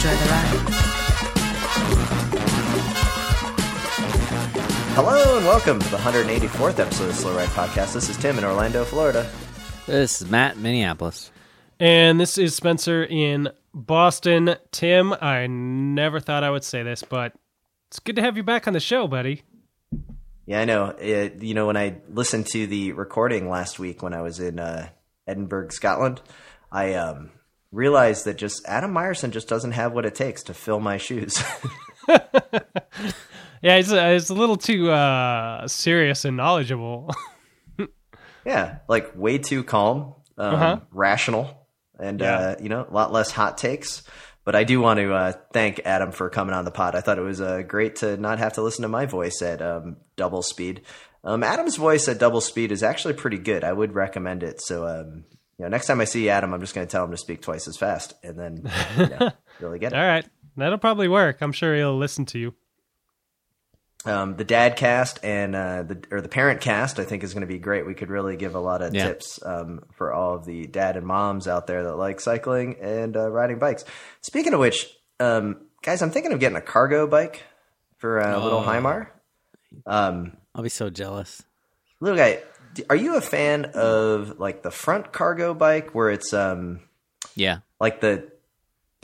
Enjoy the ride. Hello and welcome to the 184th episode of the Slow Ride Podcast. This is Tim in Orlando, Florida. This is Matt, Minneapolis. And this is Spencer in Boston. Tim, I never thought I would say this, but it's good to have you back on the show, buddy. Yeah, I know. It, you know, when I listened to the recording last week when I was in uh, Edinburgh, Scotland, I um, realized that just Adam Myerson just doesn't have what it takes to fill my shoes. Yeah, it's a, it's a little too uh, serious and knowledgeable. yeah, like way too calm, um, Uh-huh. rational, and Yeah. uh, you know, a lot less hot takes. But I do want to uh, thank Adam for coming on the pod. I thought it was uh, great to not have to listen to my voice at um, double speed. Um, Adam's voice at double speed is actually pretty good. I would recommend it. So, um, you know, next time I see Adam, I'm just going to tell him to speak twice as fast, and then you know, really get it. All right, that'll probably work. I'm sure he'll listen to you. um, the dad cast and uh, the or the parent cast, I think is going to be great. We could really give a lot of Yeah. tips um, for all of the dad and moms out there that like cycling and uh, riding bikes. Speaking of which, um, guys, I'm thinking of getting a cargo bike for uh, little Oh. Heimar. Um, I'll be so jealous. little guy, d- are you a fan of like the front cargo bike where it's um, Yeah. like the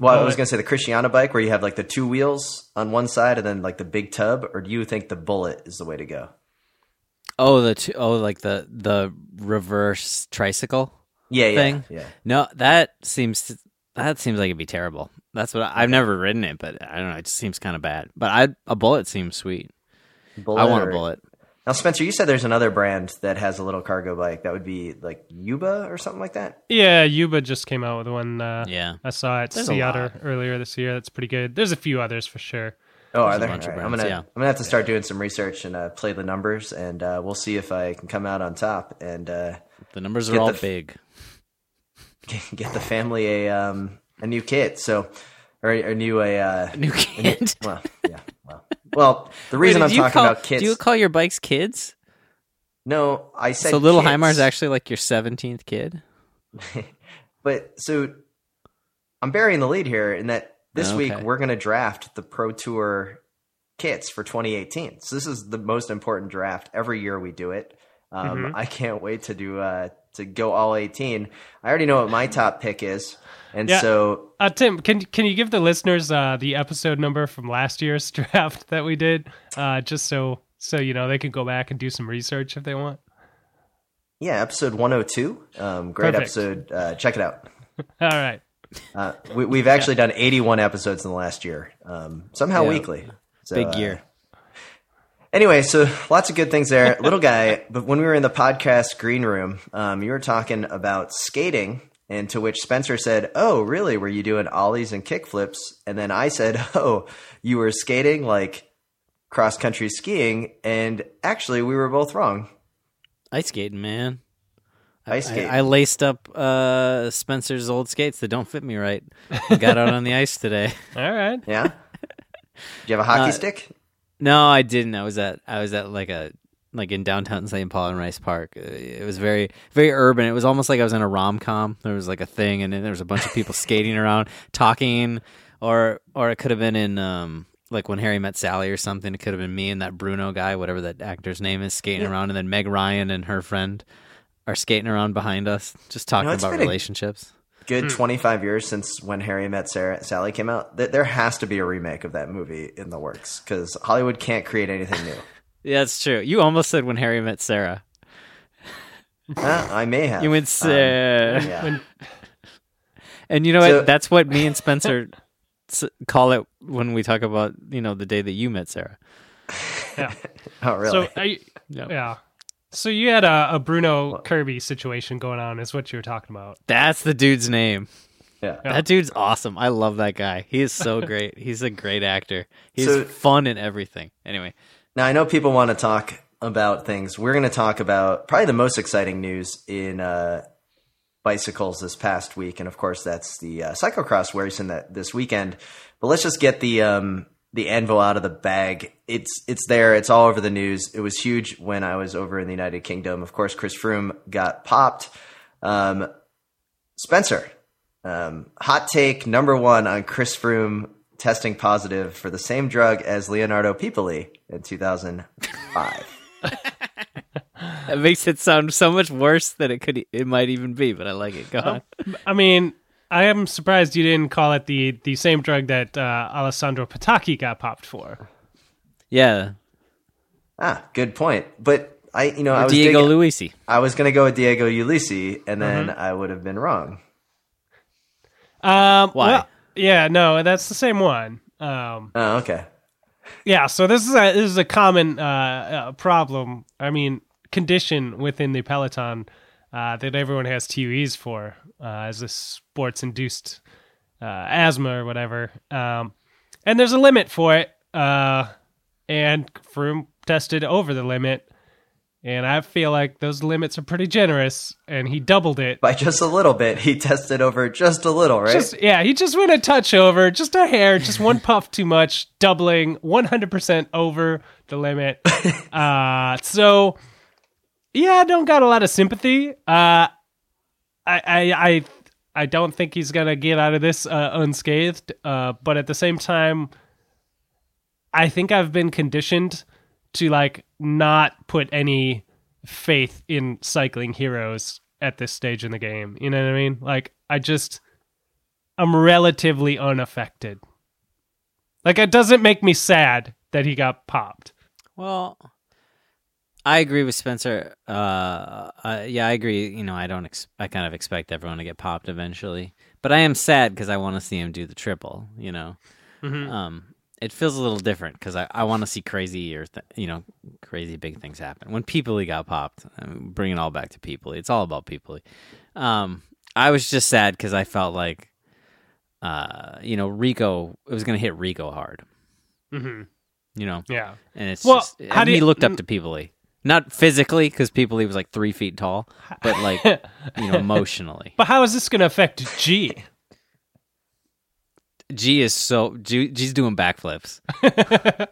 well, I Oh, was going to say the Christiania bike where you have like the two wheels on one side and then like the big tub, or do you think the Bullitt is the way to go? Oh, the two, oh, like the the reverse tricycle Yeah, yeah, thing. yeah. No, that seems that seems like it'd be terrible. That's what I, I've never ridden it, but I don't know. It just seems kind of bad. But I a bullet seems sweet. Bullitt I want or- a bullet. Now, Spencer, you said there's another brand that has a little cargo bike. That would be like Yuba or something like that. Yeah, Yuba just came out with one. Uh, Yeah. I saw it There's a Sea lot. Otter earlier this year. That's pretty good. There's a few others for sure. Oh, are There's a there? bunch of All right, I'm gonna yeah. I'm gonna have to start doing some research and uh, play the numbers, and uh, we'll see if I can come out on top and uh, The numbers are all the f- big. get the family a um, a new kit. So, or a new a uh, New kid. well, yeah, well. The reason Wait, I'm talking call, about kits. Do you call your bikes kids? no, I said So little kits. Heimar's actually like your seventeenth kid. But so I'm burying the lead here in that this Okay. week we're going to draft the Pro Tour kits for 2018. So this is the most important draft every year we do it. Um, I can't wait to do uh, to go all 18. I already know what my top pick is, and Yeah. so Uh, Tim, can can you give the listeners uh, the episode number from last year's draft that we did, uh, just so so you know they can go back and do some research if they want. yeah, episode 102. Um, great Perfect. episode. Uh, check it out. All right. Uh, we, we've actually done 81 episodes in the last year, um, somehow Yeah. weekly. So, Big uh, year. Anyway, so lots of good things there. Little guy, but when we were in the podcast green room, um, you were talking about skating, and to which Spencer said, Oh, really? Were you doing ollies and kickflips? And then I said, Oh, you were skating like cross country skiing. And actually, we were both wrong. Ice skating, man. Ice skating. I, I laced up uh, Spencer's old skates that don't fit me right. Got out on the ice today. All right. yeah? Do you have a hockey Uh, stick? No, I didn't. I was at I was at like a like in downtown St. Paul in Rice Park. Uh, It was very very urban. It was almost like I was in a rom com. There was like a thing, and then there was a bunch of people skating around, talking, or or it could have been in um like when Harry met Sally or something. It could have been me and that Bruno guy, whatever that actor's name is, skating around, and then Meg Ryan and her friend are skating around behind us, just talking it's about relationships. Good 25 years since when Harry Met Sarah, Sally came out. Th- There has to be a remake of that movie in the works because Hollywood can't create anything new. Yeah, that's true. You almost said when Harry met Sarah. Huh? I may have. You went um, Sarah. Yeah. When, And you know So- what? That's what me and Spencer s- call it when we talk about you know the day that you met Sarah. yeah. Oh, really? So I, Yeah. yeah. So you had a, a Bruno Kirby situation going on, is what you were talking about. That's the dude's name. Yeah. Yeah. That dude's awesome. I love that guy. He is so great. He's a great actor. He's So- fun in everything. Anyway, Now I know people want to talk about things. We're going to talk about probably the most exciting news in uh, bicycles this past week, and of course that's the uh, cyclocross racing that this weekend. But let's just get the um, the anvil out of the bag. It's it's there. It's all over the news. It was huge when I was over in the United Kingdom. Of course, Chris Froome got popped. Um, Spencer, um, hot take number one on Chris Froome testing positive for the same drug as Leonardo Piepoli in 2005. that makes it sound so much worse than it could. It might even be, but I like it. Go on. I mean, I am surprised you didn't call it the the same drug that uh, Alessandro Petacchi got popped for. Yeah, ah, good point. But I, you know, I was Diego digging- Luisi. I was going to go with Diego Ulissi, and then Mm-hmm. I would have been wrong. Um, Why? well, yeah, no, that's the same one. Um, Oh, okay. yeah, so this is a this is a common uh, uh, problem. I mean, condition within the peloton uh, that everyone has TUEs for uh, as a sports induced uh, asthma or whatever. Um, and there's a limit for it. Uh, and Froome tested over the limit. And I feel like those limits are pretty generous, and he doubled it. By just a little bit, he tested over just a little, right? Just yeah, he just went a touch over, just a hair, just one puff too much, doubling 100% over the limit. uh, so yeah, I don't got a lot of sympathy. Uh, I I I I don't think he's gonna get out of this uh, unscathed. Uh, but at the same time, I think I've been conditioned to like not put any faith in cycling heroes at this stage in the game. You know what I mean? Like I just I'm relatively unaffected. Like it doesn't make me sad that he got popped. Well, I agree with Spencer. Uh, uh, yeah, I agree. You know, I don't. Ex- I kind of expect everyone to get popped eventually, but I am sad because I want to see him do the triple. You know, um, it feels a little different because I, I want to see crazy or th- you know crazy big things happen. When People got popped, I mean, bring it all back to People. It's all about People. Um, I was just sad because I felt like, uh, you know, Rico. It was going to hit Rico hard. Mm-hmm. You know, Yeah. and it's Well, just how do he you- looked up to People. Not physically, because People was like three feet tall, but like you know, emotionally. But how is this going to affect G? G is so G, G's doing backflips.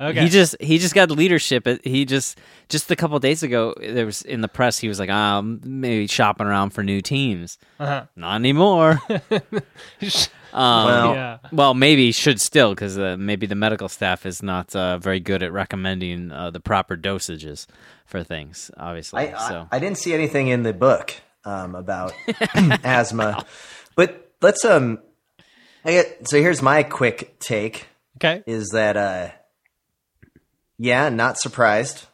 Okay. He just he just got leadership. He just just a couple days ago there was in the press he was like um maybe shopping around for new teams. Uh-huh. Not anymore. Um, Well, yeah. well, maybe should still because uh, maybe the medical staff is not uh, very good at recommending uh, the proper dosages for things. Obviously, I, so I, I didn't see anything in the book um, about asthma, but let's um. Get, so here's my quick take: Okay. is that uh, yeah, not surprised.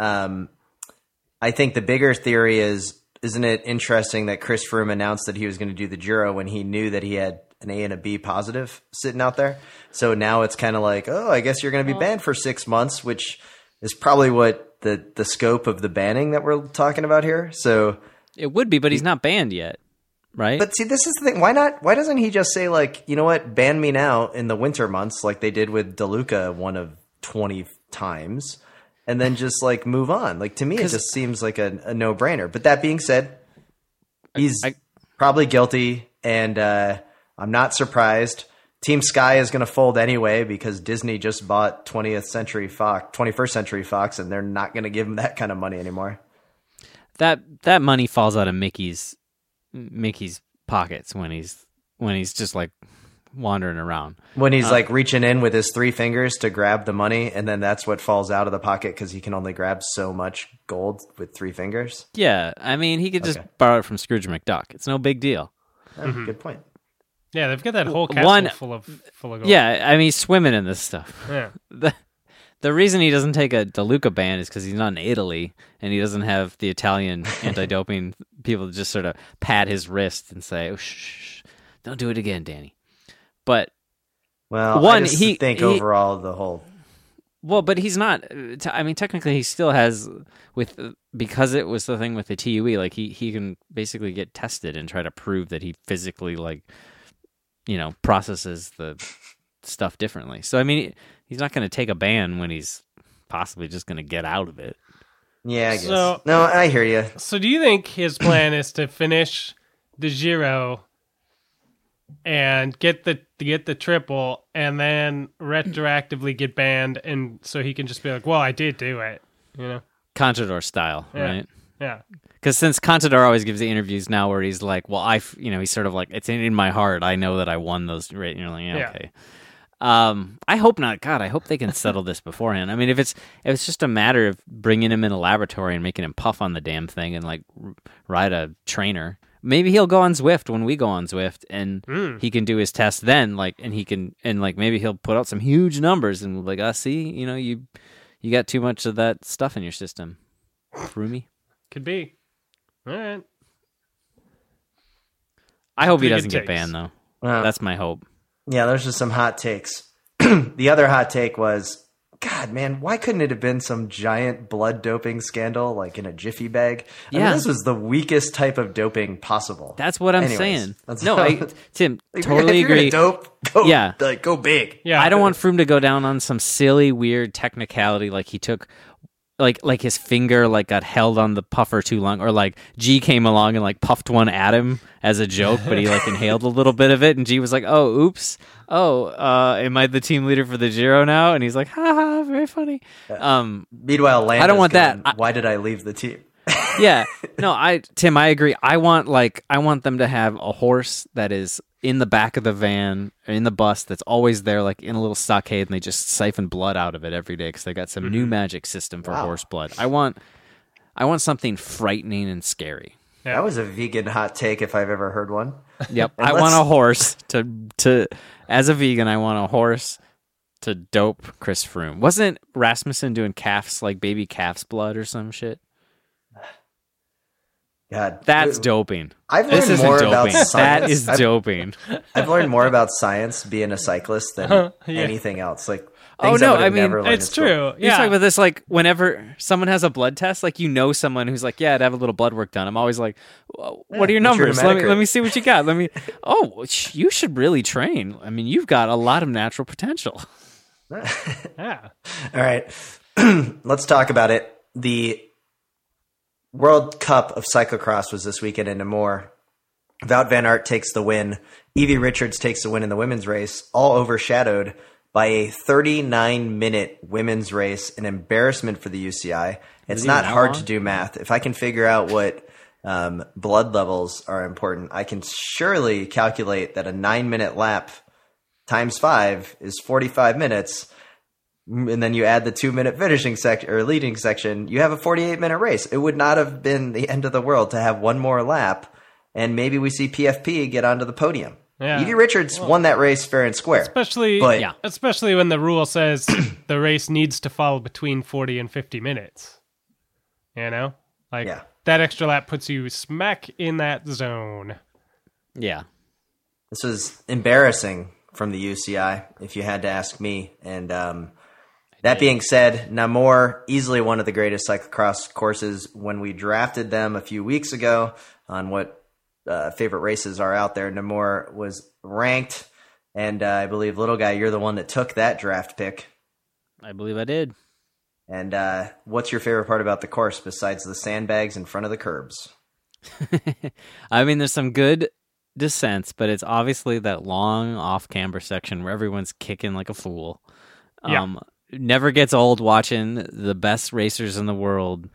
Um, I think the bigger theory is, isn't it interesting that Chris Froome announced that he was going to do the Giro when he knew that he had an A and a B positive sitting out there? So now it's kind of like, oh, I guess you're going to be banned for six months, which is probably what the the scope of the banning that we're talking about here. So, it would be, but he's not banned yet, right? but see, this is the thing. Why not? Why doesn't he just say like, you know what, ban me now in the winter months, like they did with Di Luca one of twenty times, and then just like move on? Like to me, it just seems like a, a no brainer. But that being said, he's I- probably guilty, and uh, I'm not surprised. Team Sky is going to fold anyway because Disney just bought 20th Century Fox, 21st Century Fox, and they're not going to give him that kind of money anymore. that that money falls out of Mickey's Mickey's pockets when he's when he's just like wandering around. When Uh, he's like reaching in with his three fingers to grab the money, and then that's what falls out of the pocket because he can only grab so much gold with three fingers. Yeah, I mean he could just Okay. borrow it from Scrooge McDuck. It's no big deal. Oh, Good point. Yeah, they've got that whole castle One- full of full of gold. Yeah, I mean swimming in this stuff. Yeah. the reason he doesn't take a Di Luca ban is because he's not in Italy and he doesn't have the Italian anti-doping people to just sort of pat his wrist and say, oh, shh, shh, "Don't do it again, Danny." But Well, One, I just he- think he- overall the whole Well, but he's not. Uh, I mean, technically, he still has with uh, because it was the thing with the TUE. Like he he can basically get tested and try to prove that he physically like you know processes the stuff differently. So I mean, he's not going to take a ban when he's possibly just going to get out of it. Yeah, I guess. So- no, I hear you. So do you think his plan is to finish the Giro and get the get the triple and then retroactively get banned and so he can just be like, "Well, I did do it." You know? Contador style, Yeah. right? Yeah. Because since Contador always gives the interviews now where he's like, "Well, I," you know, he's sort of like, it's in, in my heart. I know that I won those." Right? And you're like, yeah, Yeah. okay. Um, I hope not. God, I hope they can settle this beforehand. I mean, if it's if it's just a matter of bringing him in a laboratory and making him puff on the damn thing and like r- ride a trainer, maybe he'll go on Zwift when we go on Zwift, and Mm. he can do his test then. Like, and he can and like maybe he'll put out some huge numbers and like, "Ah, see, you know, you you got too much of that stuff in your system, Roomy." Could be. All right. I hope he doesn't get banned though. Uh, That's my hope. Yeah, those are some hot takes. the other hot take was, God, man, why couldn't it have been some giant blood doping scandal like in a jiffy bag? I mean, Yeah. this was the weakest type of doping possible. That's what I'm Anyways, saying. that's- no, I, Tim, If totally you're agree. Dope, go, Yeah. like go big. Yeah. I don't want Froome to go down on some silly, weird technicality like he took. Like like his finger like got held on the puffer too long, or like G came along and like puffed one at him as a joke, but he like inhaled a little bit of it, and G was like, "Oh, oops, oh, uh, am I the team leader for the Giro now?" And he's like, "Ha ha, very funny." Um, Meanwhile, Landa I don't want going, that. I- Why did I leave the team? Yeah. No i tim i agree. I want like i want them to have a horse that is in the back of the van or in the bus that's always there like in a little stockade and they just siphon blood out of it every day because they got some new mm-hmm. magic system for Wow. horse blood. I want i want something frightening and scary. Yeah. That was a vegan hot take if I've ever heard one. yep. I want a horse to to as a vegan i want a horse to dope chris froome. Wasn't rasmussen doing calves like baby calf's blood or some shit God, that's Wait, doping I've learned this isn't more doping about science. that is I've, doping I've learned more about science being a cyclist than uh-huh. Yeah. anything else. Like Oh, no, I, I mean, It's in school. true. You talk about this like whenever someone has a blood test, like you know someone who's like, yeah, I'd have a little blood work done. I'm always like, "Well, what are your what's your numbers? Let me let me see what you got. Let me. Oh, sh- you should really train. I mean, you've got a lot of natural potential. yeah. All right, let's talk about it. The World Cup of cyclocross was this weekend in Namur. Wout van Aert takes the win. Evie Richards takes the win in the women's race, all overshadowed by a 39 minute women's race, an embarrassment for the UCI. It's not hard long? to do math. If I can figure out what um, blood levels are important, I can surely calculate that a nine minute lap times five is 45 minutes. And then you add the two minute finishing section or leading section, you have a 48 minute race. It would not have been the end of the world to have one more lap. And maybe we see PFP get onto the podium. Yeah. Evie Richards won that race fair and square. Especially, But- Yeah. especially when the rule says the race needs to fall between 40 and 50 minutes. You know? Like, Yeah. that extra lap puts you smack in that zone. Yeah, This was embarrassing from the UCI, if you had to ask me. And um, that being said, Namur, easily one of the greatest cyclocross courses. When we drafted them a few weeks ago on what uh, favorite races are out there, Namur was ranked. And uh, I believe, little guy, you're the one that took that draft pick. I believe I did. And uh, what's your favorite part about the course besides the sandbags in front of the curbs? I mean, there's some good descents, but it's obviously that long off camber section where everyone's kicking like a fool. Yeah. Um, never gets old watching the best racers in the world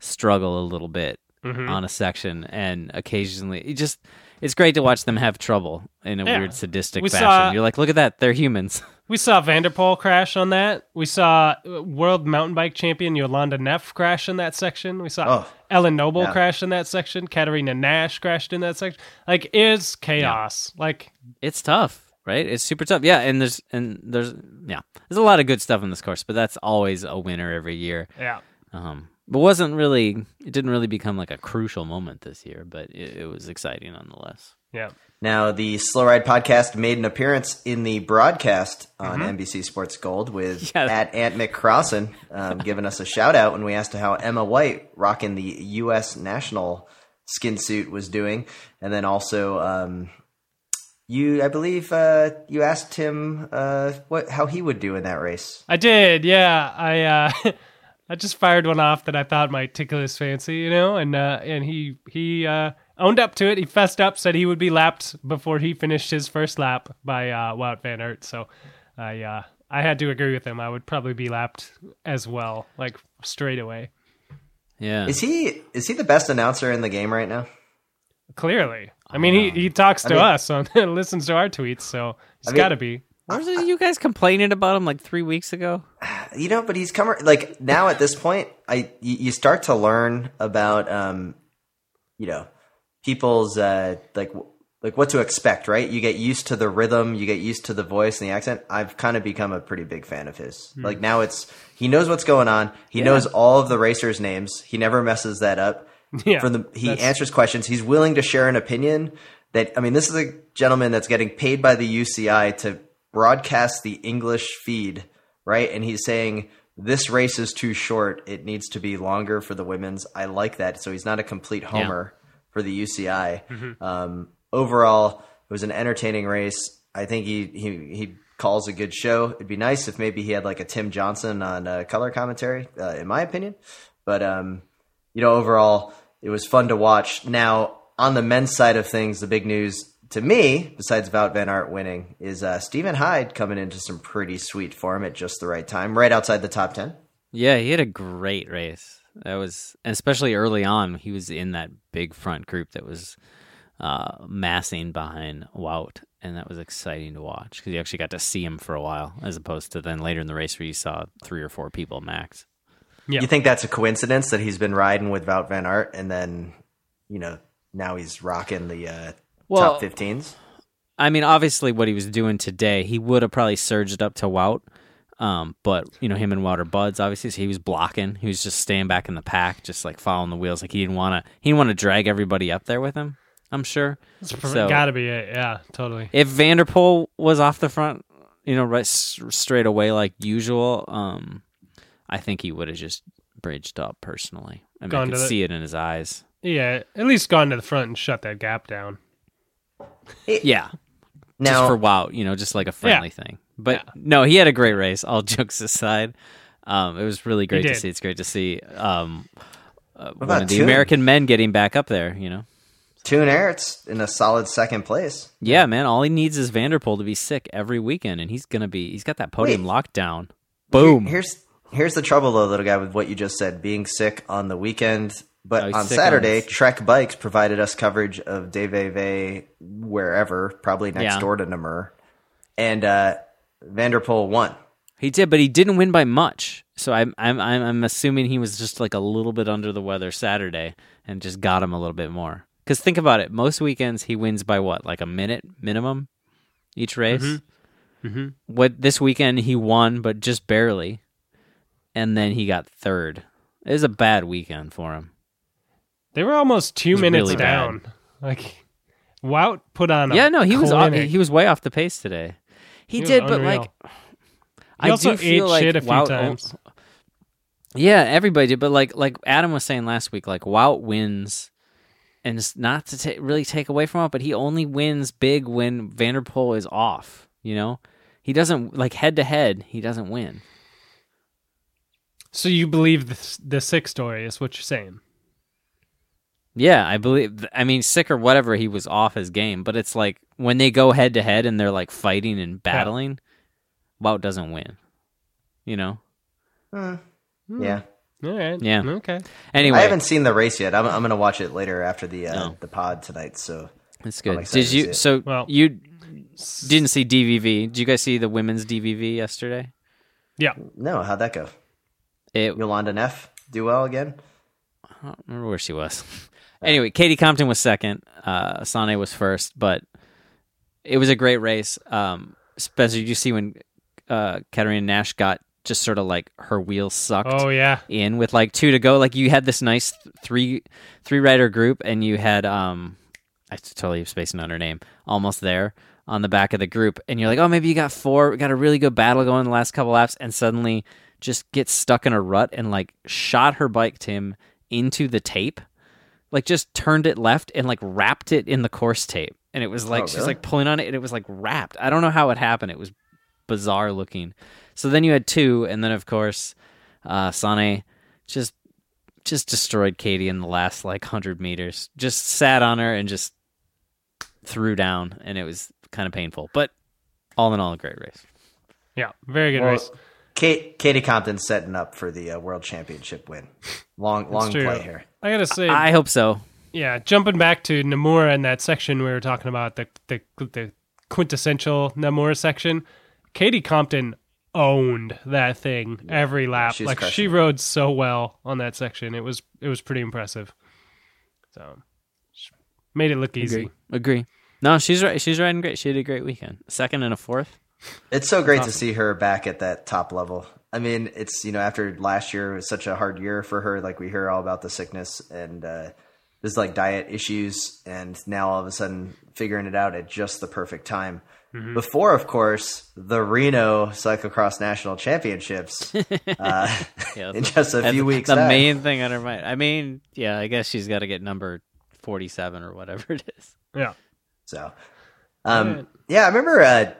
struggle a little bit Mhm. on a section, and occasionally it just it's great to watch them have trouble in a Yeah. weird sadistic We fashion. saw- You're like, look at that, they're humans. We saw Van der Poel crash on that. We saw uh, world mountain bike champion Jolanda Neff crash in that section. We saw Oh, Ellen Noble yeah. crash in that section. Katerina Nash crashed in that section. Like, is chaos. Like, it's tough, right? It's super tough. Yeah, and there's and there's yeah, there's a lot of good stuff in this course, but that's always a winner every year. yeah. Um, but wasn't really it didn't really become like a crucial moment this year, but it, it was exciting nonetheless. Yeah. Now, the Slow Ride podcast made an appearance in the broadcast on NBC Sports Gold with Yeah. at Ant McCrossan um, giving us a shout out when we asked how Emma White rocking the U.S. national skin suit was doing, and then also um, you, I believe, uh, you asked him uh, what how he would do in that race. I did, yeah. I uh, I just fired one off that I thought might tickle his fancy, you know, and uh, and he he uh, owned up to it. He fessed up, said he would be lapped before he finished his first lap by uh, Wout van Aert. So I uh, I had to agree with him. I would probably be lapped as well, like straight away. Yeah. Is he is he the best announcer in the game right now? Clearly, I mean, he, he talks to mean- us and listens to our tweets, so he's mean- got to be. Wasn't you guys complaining about him like three weeks ago? you know, but he's come like now at this point, I you, you start to learn about um, you know, people's uh like like what to expect, right? You get used to the rhythm, you get used to the voice and the accent. I've kind of become a pretty big fan of his. Like now it's he knows what's going on. He knows all of the racers' names. He never messes that up. Yeah, For the he answers questions. He's willing to share an opinion that I mean, this is a gentleman that's getting paid by the UCI to broadcast the English feed, right? And he's saying this race is too short. It needs to be longer for the women's. I like that. So he's not a complete homer for the UCI. Um, overall, it was an entertaining race. I think he he he calls a good show. It'd be nice if maybe he had like a Tim Johnson on uh, color commentary, uh, in my opinion. But um, you know, overall, it was fun to watch. Now, on the men's side of things, the big news to me, besides Wout Van Aert winning, is uh, Stephen Hyde coming into some pretty sweet form at just the right time, right outside the top ten. Yeah, he had a great race. That was, especially early on, he was in that big front group that was uh, massing behind Wout, and that was exciting to watch because you actually got to see him for a while, as opposed to then later in the race where you saw three or four people max. Yeah. You think that's a coincidence that he's been riding with Wout Van Aert, and then you know now he's rocking the uh, Well- top 15s? I mean, obviously, what he was doing today, he would have probably surged up to Wout. Um, but you know, him and Wout are buds, obviously. So he was blocking. He was just staying back in the pack, just like following the wheels. Like he didn't want to. He didn't want to drag everybody up there with him. I'm sure. So Gotta be it. Yeah, totally. if Van der Poel was off the front, you know, right s- straight away like usual, um, I think he would have just bridged up personally. I mean, I could to the- see it in his eyes. Yeah, at least gone to the front and shut that gap down. Yeah, Now, just for Wout, you know, just like a friendly thing. But no, he had a great race. All jokes aside, um, it was really great to see. It's great to see um, uh, one of the Toon? American men getting back up there. You know, Toon Aerts in a solid second place. yeah, man. All he needs is Van der Poel to be sick every weekend, and he's gonna be. He's got that podium Wait. locked down. Boom. Here's here's the trouble though, little guy, with what you just said, being sick on the weekend. But Oh, on Saturday, on- Trek Bikes provided us coverage of DVV wherever, probably next Yeah. door to Namur, and uh, Van der Poel won. He did, but he didn't win by much. So I'm I'm I'm, I'm assuming he was just like a little bit under the weather Saturday and just got him a little bit more. Because think about it, most weekends he wins by what, like a minute minimum each race. Mhm. What this weekend he won, but just barely, and then he got third. It was a bad weekend for him. They were almost two minutes really bad. down. Like Wout put on. A yeah, no, he was off, he was way off the pace today. He, He did, but like He I also do feel ate like shit a few Wout- times. Yeah, everybody did, but like like Adam was saying last week, like Wout wins, and it's not to ta- really take away from it, but he only wins big when Van der Poel is off. You know, he doesn't like head to head. He doesn't win. So you believe the the sick story is what you're saying? Yeah, I believe. I mean, sick or whatever, he was off his game. But it's like when they go head to head and they're like fighting and battling, Wout doesn't win. You know. Yeah, All right. Yeah. Okay. Anyway, I haven't seen the race yet. I'm, I'm going to watch it later after the uh, No. the pod tonight. So It's I'm good. Did you? So Well- you didn't see DVV? Did you guys see the women's DVV yesterday? Yeah. no, how'd that go? It. Jolanda Neff do well again? I don't remember where she was. anyway, Katie Compton was second. Uh, Sanne was first, but it was a great race. Um, Spencer, did you see when uh, Katerina Nash got just sort of like her wheels sucked? Oh yeah. in with like two to go. Like you had this nice three three rider group, and you had um I totally spacing on her name. Almost there on the back of the group, and you're like, oh, maybe you got four. Got a really good battle going the last couple laps, and suddenly just gets stuck in a rut and like shot her bike Tim into the tape, like just turned it left and like wrapped it in the course tape, and it was like Oh, she's really? like pulling on it, and it was like wrapped. I don't know how it happened. It was bizarre looking. So then you had two, and then of course, uh, Sanne just just destroyed Katie in the last like hundred meters. Just sat on her and just threw down, and it was kind of painful. But all in all, a great race. Yeah, very good Well, race. Kate, Katie Compton setting up for the uh, world championship win. Long, long true. play here. I gotta say, I hope so. yeah, jumping back to Namura and that section we were talking about, the the the quintessential Namura section. Katie Compton owned that thing every lap. she was like crushing she it. rode so well on that section. It was it was pretty impressive. So made it look easy. Agree. No, she's right. She's riding great. She had a great weekend. Second and a fourth. It's so great to see her back at that top level. I mean, it's you know after last year was such a hard year for her. Like we hear all about the sickness and uh, there's like diet issues, and now all of a sudden figuring it out at just the perfect time. Mm-hmm. Before, of course, the Reno Cyclocross National Championships uh, Yeah, in just a few weeks. The time. main thing on her mind. I mean, yeah, I guess she's got to get number forty-seven or whatever it is. Yeah. So, um, yeah, I remember. Uh, I th-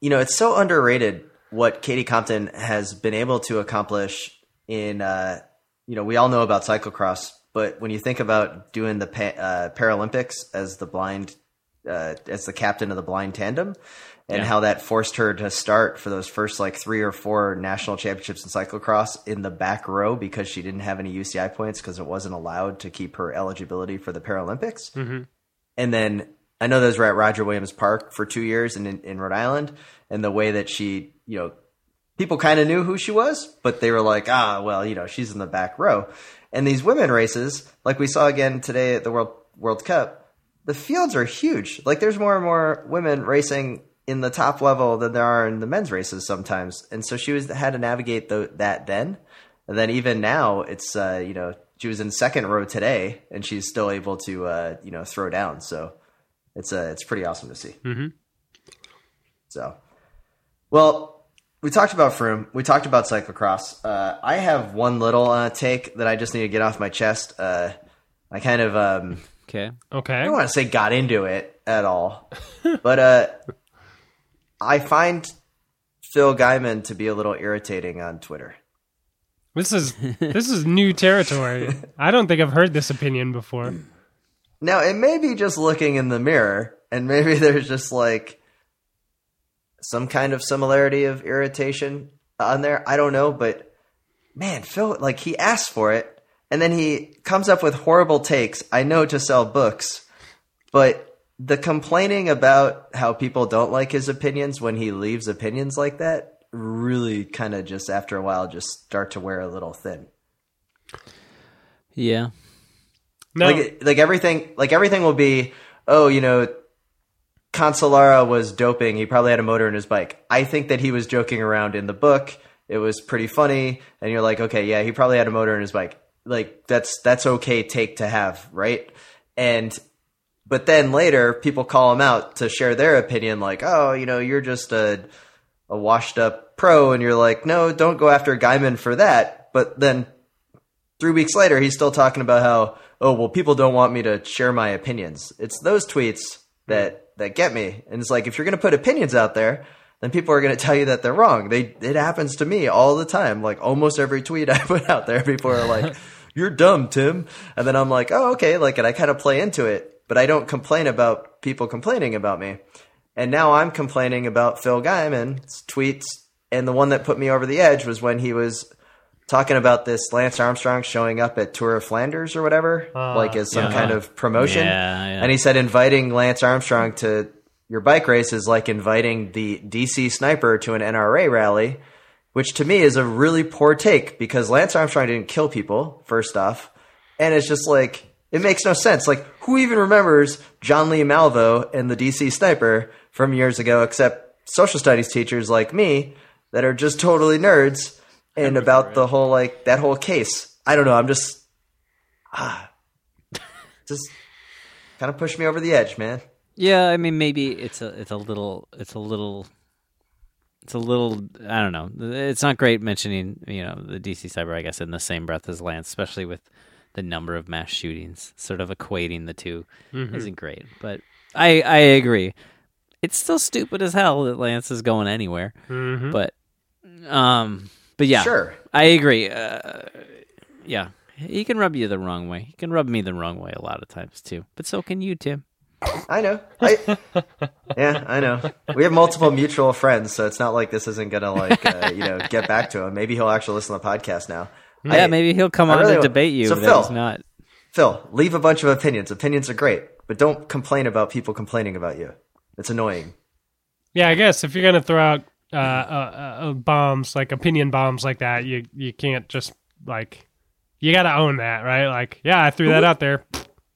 you know, it's so underrated what Katie Compton has been able to accomplish in. Uh, you know, we all know about cyclocross, but when you think about doing the pa- uh, Paralympics as the blind, uh, as the captain of the blind tandem, and Yeah. how that forced her to start for those first like three or four national championships in cyclocross in the back row because she didn't have any UCI points because it wasn't allowed to keep her eligibility for the Paralympics. And then I know those were at Roger Williams Park for two years in, in Rhode Island. And the way that she, you know, people kind of knew who she was, but they were like, ah, well, you know, she's in the back row. And these women races, like we saw again today at the World World Cup, the fields are huge. Like there's more and more women racing in the top level than there are in the men's races sometimes. And so she was had to navigate the, that then. And then even now, it's uh, you know she was in second row today, and she's still able to uh, you know throw down. So it's uh, it's pretty awesome to see. Mm-hmm. So, well, we talked about Froome. We talked about cyclocross. Uh, I have one little uh, take that I just need to get off my chest. Uh, I kind of um, Okay. Okay. I don't want to say got into it at all, but uh, I find Phil Gaimon to be a little irritating on Twitter. This is this is new territory. I don't think I've heard this opinion before. Now, it may be just looking in the mirror, and maybe there's just like some kind of similarity of irritation on there. I don't know, but man, Phil, like he asked for it, and then he comes up with horrible takes. I know to sell books, but the complaining about how people don't like his opinions when he leaves opinions like that really kind of just after a while just start to wear a little thin. Yeah. No, like like everything like everything will be oh you know Cancellara was doping. He probably had a motor in his bike. I think that he was joking around in the book. It was pretty funny. And you're like okay yeah he probably had a motor in his bike. Like that's that's okay take to have right? And but then later people call him out to share their opinion like oh you know you're just a a washed up pro. And you're like no don't go after Gaimon for that. But then three weeks later, he's still talking about how, oh, well, people don't want me to share my opinions. It's those tweets that that get me. And it's like if you're going to put opinions out there, then people are going to tell you that they're wrong. They it happens to me all the time. Like almost every tweet I put out there, people are like, "You're dumb, Tim," and then I'm like, "Oh, okay." Like, and I kind of play into it, but I don't complain about people complaining about me. And now I'm complaining about Phil Gaimon's tweets, and the one that put me over the edge was when he was talking about this Lance Armstrong showing up at Tour of Flanders or whatever, uh, like as some yeah. kind of promotion. Yeah, yeah. And he said inviting Lance Armstrong to your bike race is like inviting the DC sniper to an NRA rally, which to me is a really poor take because Lance Armstrong didn't kill people, first off. And it's just like, it makes no sense. Like, who even remembers John Lee Malvo and the DC sniper from years ago, except social studies teachers like me that are just totally nerds and about the whole, like, that whole case. I don't know. I'm just, ah, just, kind of pushed me over the edge, man. Yeah, I mean, maybe it's a it's a little it's a little it's a little I don't know. It's not great mentioning you know the DC cyber I guess in the same breath as Lance, especially with the number of mass shootings. Sort of equating the 2 Mm-hmm. isn't great, but I I agree. It's still stupid as hell that Lance is going anywhere, Mhm. but um, but yeah, Sure. I agree. Uh, yeah, he can rub you the wrong way. He can rub me the wrong way a lot of times too. But so can you, Tim. I know. I, yeah, I know. We have multiple mutual friends, so it's not like this isn't gonna like uh, you know get back to him. Maybe he'll actually listen to the podcast now. Yeah, I- maybe he'll come I on really to wa- debate you, So Phil- not. Phil, leave a bunch of opinions. Opinions are great, but don't complain about people complaining about you. It's annoying. Yeah, I guess if you're gonna throw out uh, uh, uh, bombs like opinion bombs like that, you you can't just like you got to own that, right? Like, yeah, I threw that out there,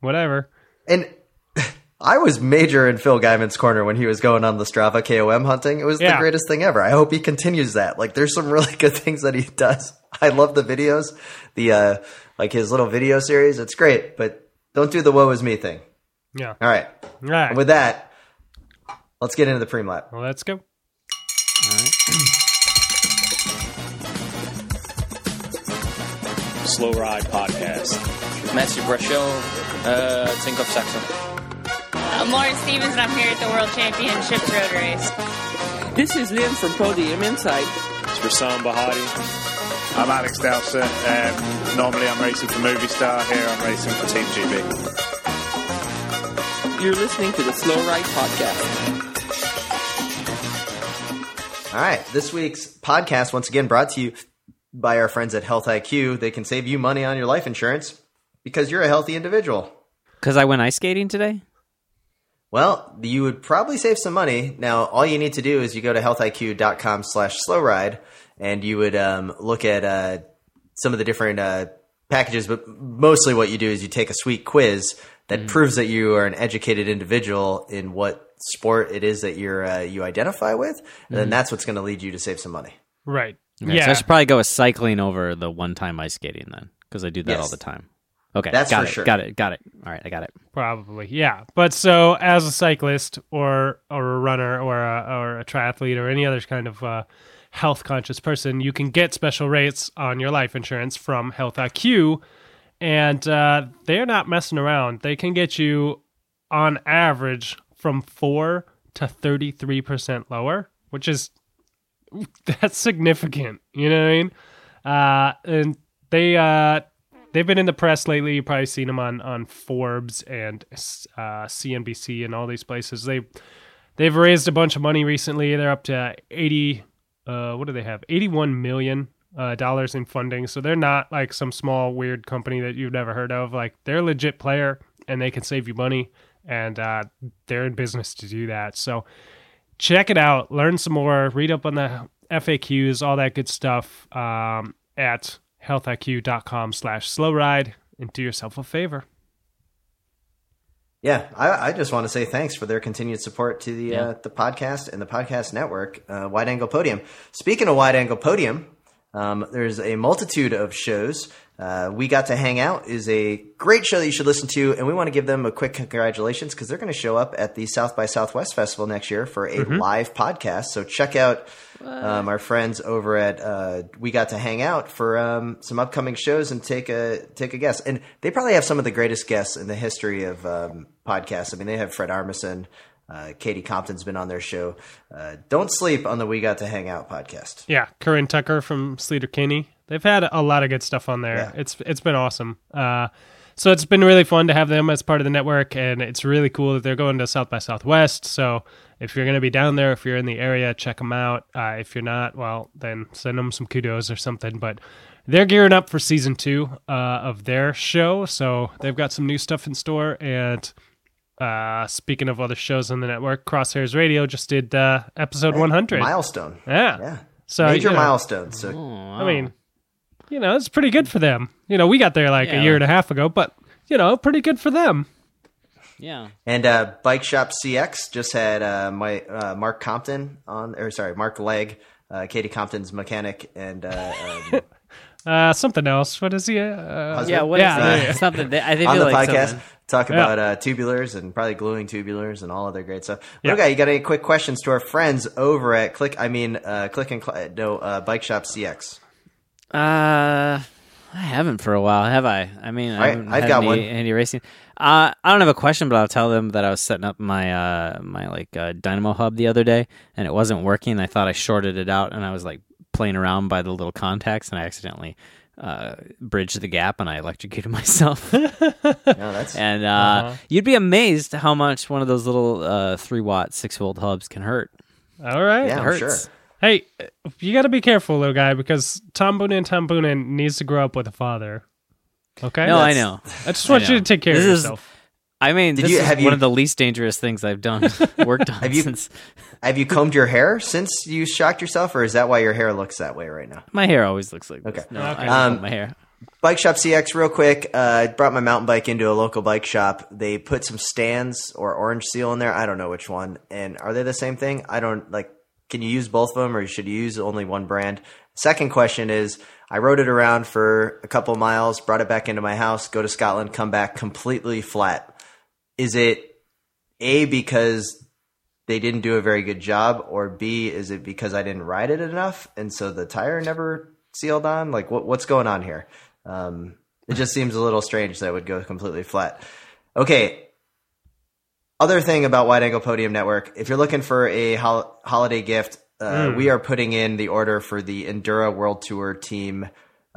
whatever. And I was major in Phil Gaimon's corner when he was going on the Strava KOM hunting. It was the greatest thing ever. I hope he continues that. Like, there's some really good things that he does. I love the videos, the uh, like his little video series. It's great, but don't do the woe is me thing. Yeah. All right. All right. And with that, let's get into the preem lap. well, let's go. Slow Ride Podcast. Matthew Brachot, uh, think of Saxon. I'm Lauren Stephens, and I'm here at the World Championships Road Race. This is Lynn from Podium Insight. It's Rassam Bahadi. I'm Alex Dowsett. Um, normally I'm racing for Movistar. Here I'm racing for Team GB. You're listening to the Slow Ride Podcast. All right. This week's podcast, once again, brought to you by our friends at Health IQ. They can save you money on your life insurance because you're a healthy individual. Because I went ice skating today. Well, you would probably save some money. Now, all you need to do is you go to healthiq.com slash slow ride and you would um, look at uh, some of the different uh, packages. But mostly what you do is you take a sweet quiz that proves that you are an educated individual in what sport it is that you're uh, you identify with. And then that's what's going to lead you to save some money. Right. Okay, yeah. So I should probably go with cycling over the one time ice skating then, because I do that Yes. all the time. Okay, That's got for it. sure. Got it. Got it. All right, I got it. Probably, yeah. But so, as a cyclist or or a runner or a, or a triathlete or any other kind of uh, health conscious person, you can get special rates on your life insurance from Health IQ, and uh, they're not messing around. They can get you on average from four to thirty three percent lower, which is that's significant. You know what I mean? Uh, and they uh, they've been in the press lately. You've probably seen them on on Forbes and uh, CNBC and all these places. They they've raised a bunch of money recently. They're up to eighty. Uh, what do they have? Eighty one million uh, dollars in funding. So they're not like some small weird company that you've never heard of. Like they're a legit player and they can save you money. And uh, they're in business to do that. So check it out, learn some more, read up on the FAQs, all that good stuff um, at healthiq.com slash slow ride and do yourself a favor. Yeah, I, I just want to say thanks for their continued support to the Yeah. uh, the podcast and the podcast network, uh, Wide Angle Podium. Speaking of Wide Angle Podium, um, there's a multitude of shows. Uh, we got to hang out is a great show that you should listen to, and we want to give them a quick congratulations because they're going to show up at the South by Southwest Festival next year for a live podcast. So check out um, our friends over at uh, We Got to Hang Out for um, some upcoming shows and take a take a guess. And they probably have some of the greatest guests in the history of um, podcasts. I mean, they have Fred Armisen. Uh, Katie Compton's been on their show. Uh, don't sleep on the We Got to Hang Out podcast. Yeah, Corin Tucker from Sleater Kinney. They've had a lot of good stuff on there. Yeah. It's it's been awesome. Uh, so it's been really fun to have them as part of the network, and it's really cool that they're going to South by Southwest. So if you're going to be down there, if you're in the area, check them out. Uh, if you're not, well, then send them some kudos or something. But they're gearing up for season two uh, of their show, so they've got some new stuff in store. And uh, speaking of other shows on the network, Crosshairs Radio just did uh, episode 100. Milestone. Yeah. Yeah. So Major you know, milestone. So I mean, you know, it's pretty good for them. You know, we got there like Yeah. a year and a half ago, but you know, pretty good for them. Yeah. And uh, Bike Shop CX just had uh, my uh, Mark Compton on, or sorry, Mark Legg, uh, Katie Compton's mechanic, and uh, um, Uh, something else. What is he? Uh. Yeah. What is Yeah, that? yeah, yeah. Something. That, I think on feel the like podcast. something. Talk Yeah. about uh, tubulars and probably gluing tubulars and all other great stuff. Yeah. Okay, you got any quick questions to our friends over at Click? I mean, uh, Click and Cl- no uh, Bike Shop CX. Uh, I haven't for a while, have I? I mean, I right, I've got any, one. any racing. Uh, I don't have a question, but I'll tell them that I was setting up my uh my like uh, Dynamo hub the other day, and it wasn't working. I thought I shorted it out, and I was like playing around by the little contacts, and I accidentally uh bridged the gap, and I electrocuted myself. No, that's and uh, Uh-huh. you'd be amazed how much one of those little uh three watt six volt hubs can hurt. All right. yeah, it I'm hurts. sure. Hey, you got to be careful, little guy, because Tom Boonen, Tom Boonen needs to grow up with a father. Okay. No, I know. I just want I you to take care This of is- yourself. I mean, Did this you- is have one you- of the least dangerous things I've done worked on Have you- since Have you combed your hair since you shocked yourself, or is that why your hair looks that way right now? my hair always looks like this. Okay. No, Okay. I don't Um, my hair. Bike Shop CX, real quick. Uh, I brought my mountain bike into a local bike shop. They put some Stan's or orange seal in there. I don't know which one. And are they the same thing? I don't like. Can you use both of them, or should you use only one brand? Second question is: I rode it around for a couple miles, brought it back into my house, go to Scotland, come back completely flat. Is it a because they didn't do a very good job, or B is it because I didn't ride it enough, and so the tire never sealed on? Like, what, what's going on here? Um, it just seems a little strange that it would go completely flat. Okay. Other thing about Wide Angle Podium Network, if you're looking for a hol- holiday gift, uh, we are putting in the order for the Endura World Tour team.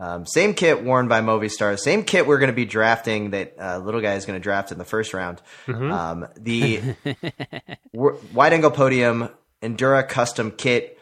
Um, same kit worn by Movistar, same kit we're going to be drafting that uh, little guy is going to draft in the first round. Um, the w- Wide Angle Podium Endura Custom Kit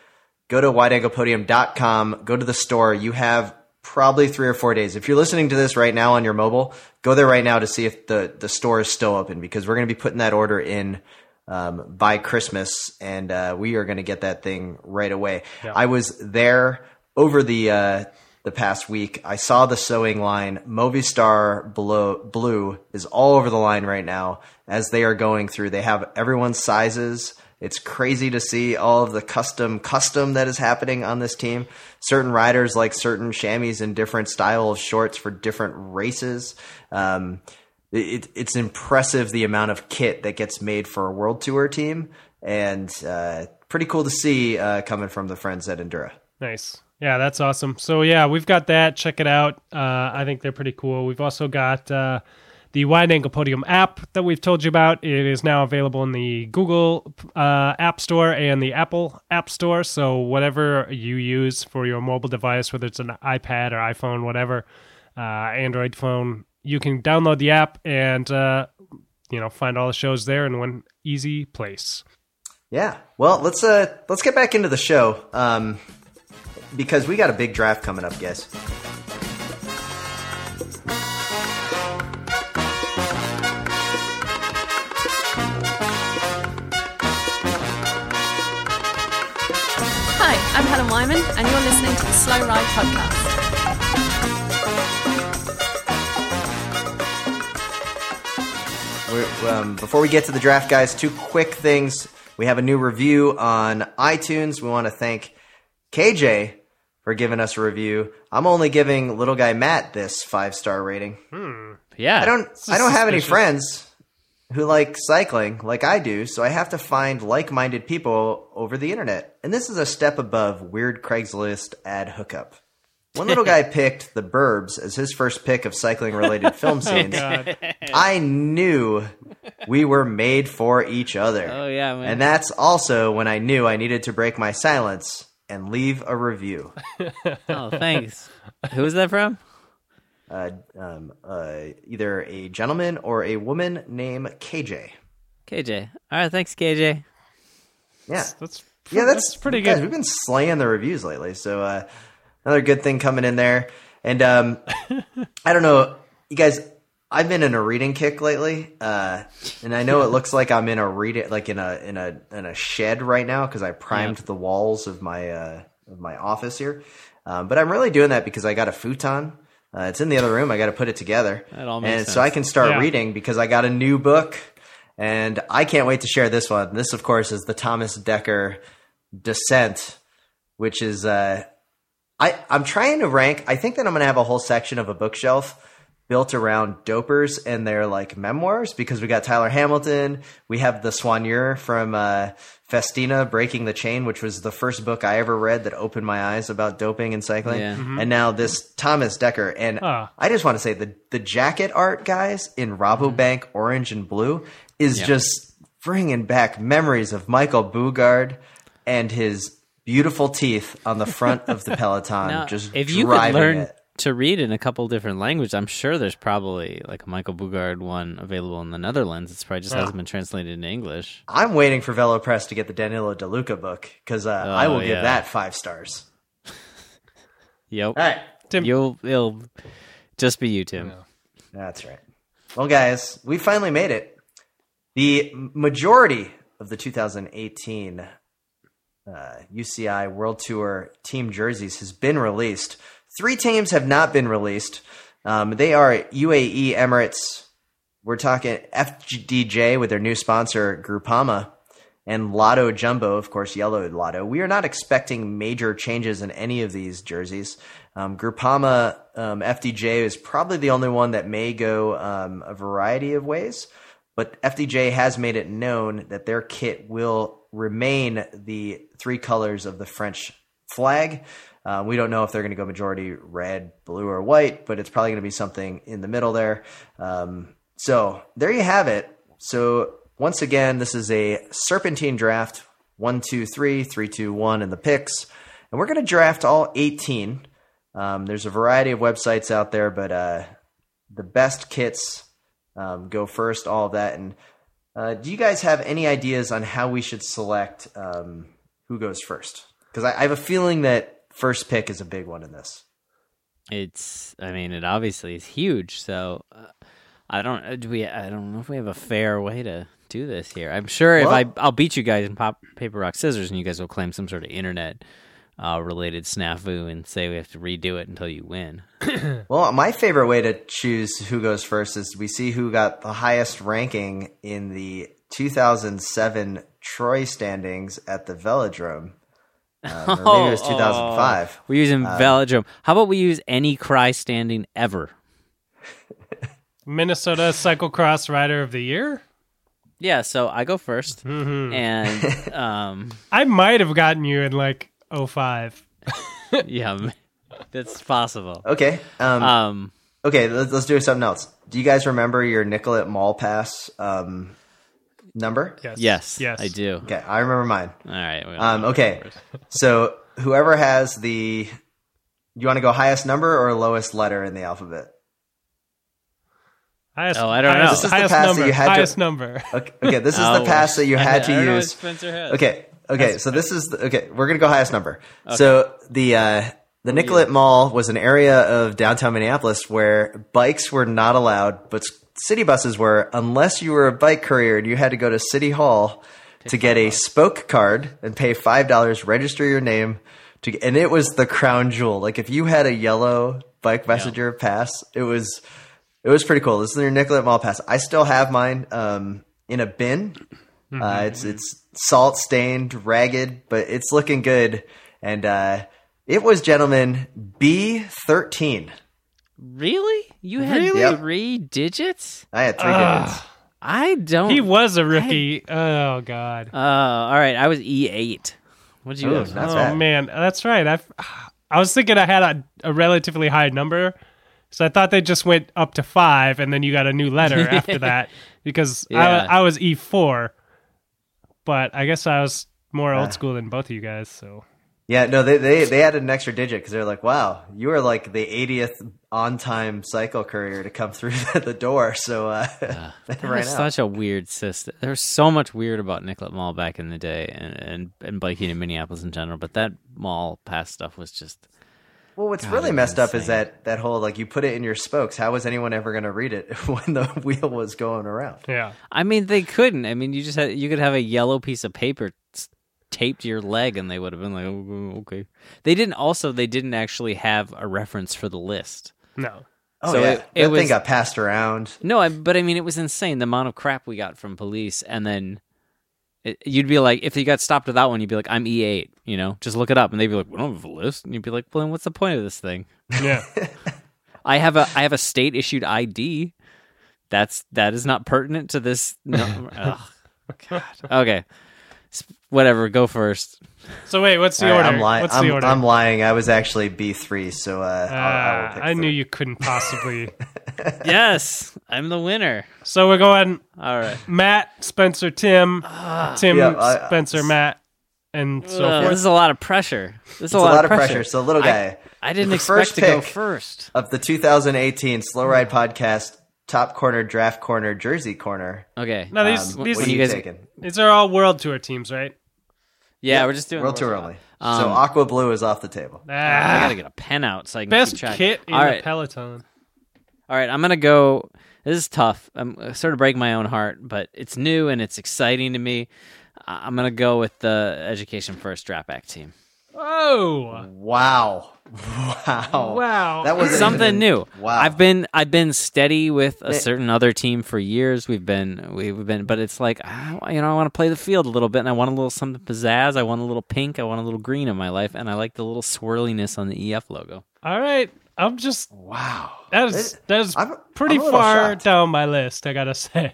go to wideanglepodium.com, go to the store. You have probably three or four days. If you're listening to this right now on your mobile, go there right now to see if the, the store is still open because we're going to be putting that order in um, by Christmas and uh, we are going to get that thing right away. I was there over the uh, the past week. I saw the sewing line. Movistar Blue, Blue is all over the line right now as they are going through. They have everyone's sizes. It's crazy to see all of the custom custom that is happening on this team. Certain riders like certain chamois and different style of shorts for different races. Um, it, it's impressive the amount of kit that gets made for a world tour team, and uh, pretty cool to see uh, coming from the friends at Endura. Nice. Yeah, that's awesome. So yeah, we've got that. Check it out. Uh, I think they're pretty cool. We've also got uh, the Wide Angle Podium app that we've told you about. It is now available in the Google uh, App Store and the Apple App Store. So whatever you use for your mobile device, whether it's an iPad or iPhone, whatever, uh, Android phone, you can download the app and uh, you know find all the shows there in one easy place. Yeah. Well, let's uh let's get back into the show. Um because we got a big draft coming up, guys. Hi, I'm Helen Wyman, and you're listening to the Slow Ride Podcast. Um, before we get to the draft, guys, two quick things. We have a new review on iTunes. We want to thank KJ for giving us a review. I'm only giving little guy Matt this five star rating. Hmm. Yeah, I don't. I don't have any friends who like cycling like I do, so I have to find like-minded people over the internet. And this is a step above weird Craigslist ad hookup. One little guy picked The Burbs as his first pick of cycling-related film oh, scenes. God. I knew we were made for each other. Oh, yeah, man. And that's also when I knew I needed to break my silence and leave a review. Oh, thanks. Who is that from? Uh, um, uh, either a gentleman or a woman named KJ. KJ. All right, thanks, KJ. Yeah. That's Yeah, that's, pretty guys, good. We've been slaying the reviews lately, so uh, another good thing coming in there. And um, I don't know, you guys. I've been in a reading kick lately, uh, and I know it looks like I'm in a read like in a in a in a shed right now because I primed the walls of my uh, of my office here. Um, but I'm really doing that because I got a futon. Uh, it's in the other room. I got to put it together, That all makes and so. I can start Yeah. reading because I got a new book, and I can't wait to share this one. This, of course, is the Thomas Dekker Descent, which is uh, I I'm trying to rank. I think that I'm going to have a whole section of a bookshelf built around dopers and their like memoirs because we got Tyler Hamilton, we have the Soigneur from uh, Festina Breaking the Chain, which was the first book I ever read that opened my eyes about doping and cycling. Yeah. Mm-hmm. And now this Thomas Dekker. And. I just want to say the the jacket art guys in Rabobank orange and blue is Yeah. just bringing back memories of Michael Boogerd and his beautiful teeth on the front of the Peloton, Now, just if you could learn it. To read in a couple different languages, I'm sure there's probably like a Michael Boogerd one available in the Netherlands. It's probably just hasn't been translated into English. I'm waiting for VeloPress to get the Danilo Di Luca book because uh, I Oh, will give that five stars. Yep. All right. Tim, You'll it'll just be you, Tim. That's right. Well, guys, we finally made it. The majority of the 2018 uh, UCI World Tour team jerseys has been released. Three teams have not been released. Um, they are UAE, Emirates. We're talking FDJ with their new sponsor Groupama and Lotto Jumbo, of course, yellow Lotto. We are not expecting major changes in any of these jerseys. Um, Groupama um, FDJ is probably the only one that may go um, a variety of ways, but FDJ has made it known that their kit will remain the three colors of the French flag. Uh, we don't know if they're going to go majority red, blue, or white, but it's probably going to be something in the middle there. Um, so there you have it. So once again, this is a serpentine draft one, two, three, three, two, one in the picks. And we're going to draft all 18. Um, there's a variety of websites out there, but uh, the best kits um, go first, all of that. And uh, do you guys have any ideas on how we should select um, who goes first? Because I, I have a feeling that first pick is a big one in this. It's I mean it obviously is huge. So uh, I don't uh, do we I don't know if we have a fair way to do this here. I'm sure if I, I'll beat you guys in pop paper rock scissors and you guys will claim some sort of internet uh, related snafu and say we have to redo it until you win. Well, my favorite way to choose who goes first is we see who got the highest ranking in the 2007 Troy standings at the Velodrome. Um, or maybe it was 2005. We're using Velodrome. How about we use any cry standing ever? Minnesota Cyclocross Rider of the Year. Yeah, so I go 1st Mm-hmm. and um, I might have gotten you in like 05. yeah, that's possible. Okay. Um, Um, okay, let's, let's do something else. Do you guys remember your Nicollet Mall Pass um, number? Yes. yes, Yes. I do. Okay, I remember mine. All right. Um, okay, so whoever has the. You want to go highest number or lowest letter in the alphabet? Highest, Oh, I don't know. This is the highest pass that number. you had to- highest number. Okay, okay this is Oh, the pass that you I- had I to don't know what use. Spencer has. Okay. Okay. So this is the, okay. We're gonna go highest number. So the uh, the Nicollet Mall was an area of downtown Minneapolis where bikes were not allowed, but s- city buses were, unless you were a bike courier and you had to go to City Hall to get a spoke card and pay five dollars, register your name, to and it was the crown jewel. Like if you had a yellow bike messenger pass, it was it was pretty cool. This is your Nicollet Mall pass. I still have mine um, in a bin. Uh, it's it's salt stained, ragged, but it's looking good. And uh, it was, gentlemen, B thirteen. Really? You had Really? Yep. three digits? I had three Ah. digits. I don't. He was a rookie. Oh God. Uh, all right. I was E eight. What did you Ooh, have? That's oh bad. man, that's right. I I was thinking I had a, a relatively high number, so I thought they just went up to five, and then you got a new letter after that because Yeah. I, I was E four, but I guess I was more Ah. old school than both of you guys. So Yeah, no, they they they added an extra digit because they're like, wow, you are like the 80th on time cycle courier to come through the door. So uh, they That was out. such a weird system. There's so much weird about Nicollet Mall back in the day, and, and and biking in Minneapolis in general. But that mall pass stuff was just Well, what's God, really it was messed up is that that whole like you put it in your spokes. How was anyone ever going to read it when the wheel was going around? yeah, I mean, they couldn't. I mean, you just had you could have a yellow piece of paper s- taped your leg, and they would have been like, oh, oh, okay. They didn't. Also, they didn't actually have a reference for the list. no, Oh So yeah, it- it was- thing got passed around. No, I, but I mean, it was insane the amount of crap we got from police, and then it, you'd be like, if you got stopped with that one, you'd be like, I'm E8, you know, just look it up, and they'd be like, we don't have a list, and you'd be like, well, then what's the point of this thing? yeah. I have a I have a state issued ID. That's that is not pertinent to this. No, ugh, God. Okay, S- whatever. Go first. So wait, what's the All right, order? I'm lying. What's I'm, the order? I'm lying. I was actually B three, so uh, I'll, I, will Ah, pick I knew you couldn't possibly. Yes, I'm the winner. so we're going All right. Matt, Spencer, Tim, Tim, Yeah, I- Spencer, Matt, and so Ugh, forth. this is a lot of pressure. This is It's a lot of pressure. So, little guy, I didn't the expect first to go first. of the 2018 Slow Ride Podcast Top Corner, Draft Corner, Jersey Corner. Okay. No, these Um, these what are you you guys- taking? these are all World Tour teams, right? Yeah, we're just doing World Tour only. so Um, Aqua Blue is off the table. I Ah, gotta get a pen out so I can best keep track. kit in All the peloton. All right, I'm gonna go. This is tough. I'm sort of break my own heart, but it's new and it's exciting to me. I- I'm gonna go with the Education First Draft Back team. Oh, Wow. Wow. wow! That was Something new. Wow. I've been I've been steady with a certain other team for years. We've been we've been, but it's like ah, you know I want to play the field a little bit, and I want a little something pizzazz. I want a little pink. I want a little green in my life, and I like the little swirliness on the EF logo. all right, I'm just Wow. that is that is I'm- pretty I'm far shocked. down my list. I gotta say.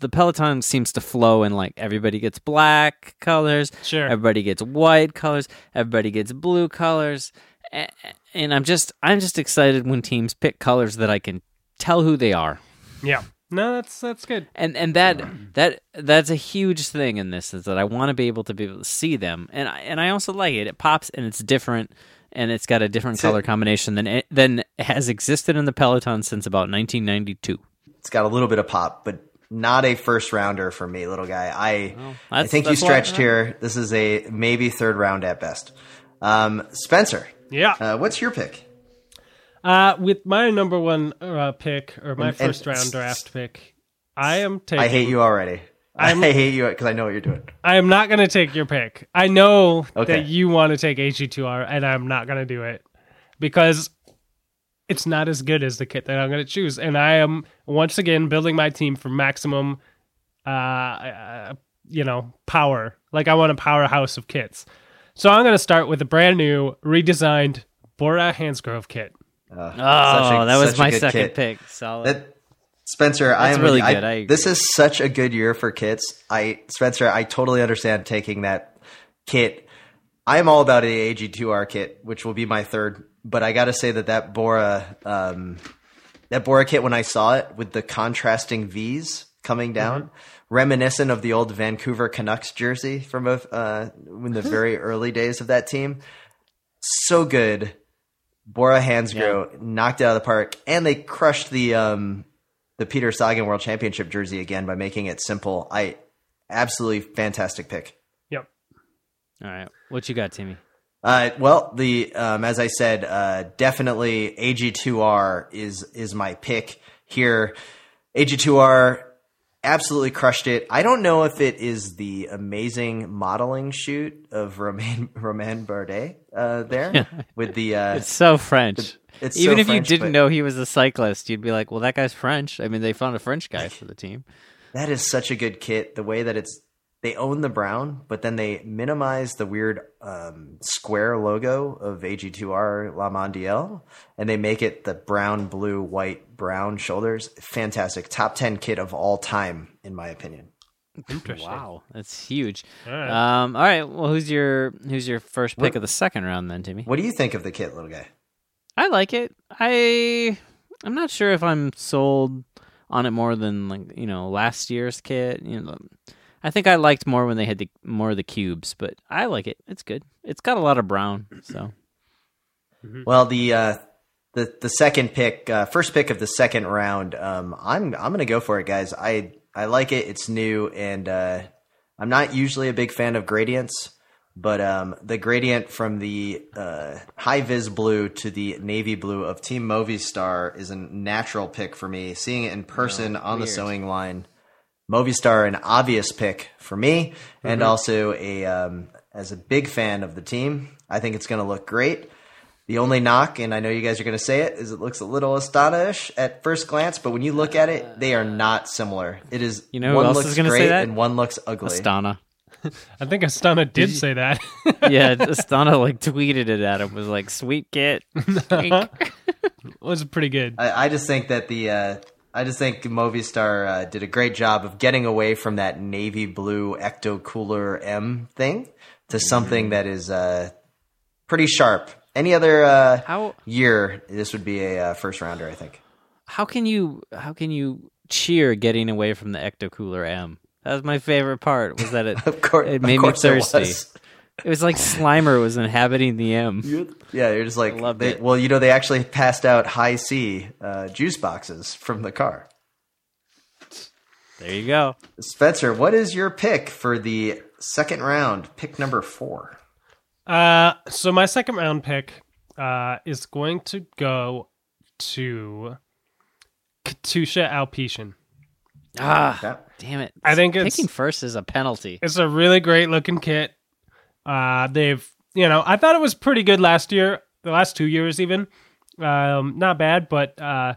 The Peloton seems to flow and like everybody gets black colors, Sure. everybody gets white colors, everybody gets blue colors, and I'm just I'm just excited when teams pick colors that I can tell who they are. yeah, no, that's that's good. And and that that that's a huge thing in this is that I want to be able to be able to see them, and I, and I also like it. It pops and it's different. And it's got a different So- color combination than it, than has existed in the Peloton since about 1992. It's got a little bit of pop, but not a first rounder for me, little guy. I I think you that's why- stretched here. This is a maybe third round at best. Um, Spencer, Yeah. uh, what's your pick? Uh, with my number one uh, pick or my And- and- first round draft pick, I am taking. I hate you already. I'm- I hate you because I know what you're doing. I am not going to take your pick. I know Okay. that you want to take AG2R, and I'm not going to do it because it's not as good as the kit that I'm going to choose. And I am once again building my team for maximum, uh, uh, you know, power. Like I want a powerhouse of kits. So I'm going to start with a brand new, redesigned Bora Hansgrohe kit. Uh, Oh, a- that was my second kit. pick. Solid. That, Spencer, I am really good. I agree. this is such a good year for kits. I Spencer, I totally understand taking that kit. I am all about the AG2R kit, which will be my third. But I got to say that that Bora, um, that Bora kit, when I saw it with the contrasting V's coming down, Mm-hmm. reminiscent of the old Vancouver Canucks jersey from a, uh, in the very early days of that team. So good. Bora Hansgrohe knocked it out of the park, and they crushed the um, the Peter Sagan World Championship jersey again by making it simple. I absolutely fantastic pick. Yep. All right, what you got, Timmy? Uh, well, the um, as I said, uh, definitely AG2R is is my pick here. AG2R absolutely crushed it. I don't know if it is the amazing modeling shoot of Romain Romain Bardet uh, there with the uh, It's so French. it's Even so if you didn't know he was a cyclist, you'd be like, "Well, that guy's French." I mean, they found a French guy for the team. That is such a good kit. The way that it's they own the brown, but then they minimize the weird um, square logo of AG2R La Mondiale, and they make it the brown, blue, white, brown shoulders. Fantastic, top ten kit of all time, in my opinion. Interesting. Wow, that's huge. All right. Um, all right. Well, who's your who's your first pick What- of the second round then, Timmy? What do you think of the kit, little guy? I like it. I I'm not sure if I'm sold on it more than like you know last year's kit. You know, I think I liked more when they had the more of the cubes, but I like it. It's good. It's got a lot of brown, so Well, the uh, the the second pick, uh, first pick of the second round. Um, I'm I'm gonna go for it, guys. I I like it. It's new, and uh, I'm not usually a big fan of gradients, but um, the gradient from the uh, high vis blue to the navy blue of Team Movistar is a natural pick for me. Seeing it in person on the sewing line, Movistar an obvious pick for me, and also a um, as a big fan of the team. I think it's going to look great. The only knock, and I know you guys are going to say it, is it looks a little Astana-ish at first glance, but when you look at it, they are not similar. It is You know who one else looks is gonna say great that? and one looks ugly. Astana. I think Astana did, you- say that. yeah, Astana like tweeted it at him was like, "Sweet kit." Pink." was pretty good. I, I just think that the uh, I just think Movistar uh, did a great job of getting away from that navy blue Ecto Cooler M thing to something that is uh, pretty sharp. Any other uh, How year, this would be a uh, first rounder, I think. how can you how can you cheer getting away from the Ecto Cooler M? That was my favorite part. Was that it? Of course, it made me it thirsty. was. It was like Slimer was inhabiting the M. Yeah, you're just like, loved they, it. well, you know, they actually passed out Hi-C uh, juice boxes from the car. There you go. Spencer, what is your pick for the second round? Pick number four. Uh, so my second round pick uh, is going to go to Katusha Alpecin. Ah, damn it! I think it's- picking first is a penalty. It's a really great looking kit. Uh, they've, you know, I thought it was pretty good last year, the last two years even. Um, not bad, but uh,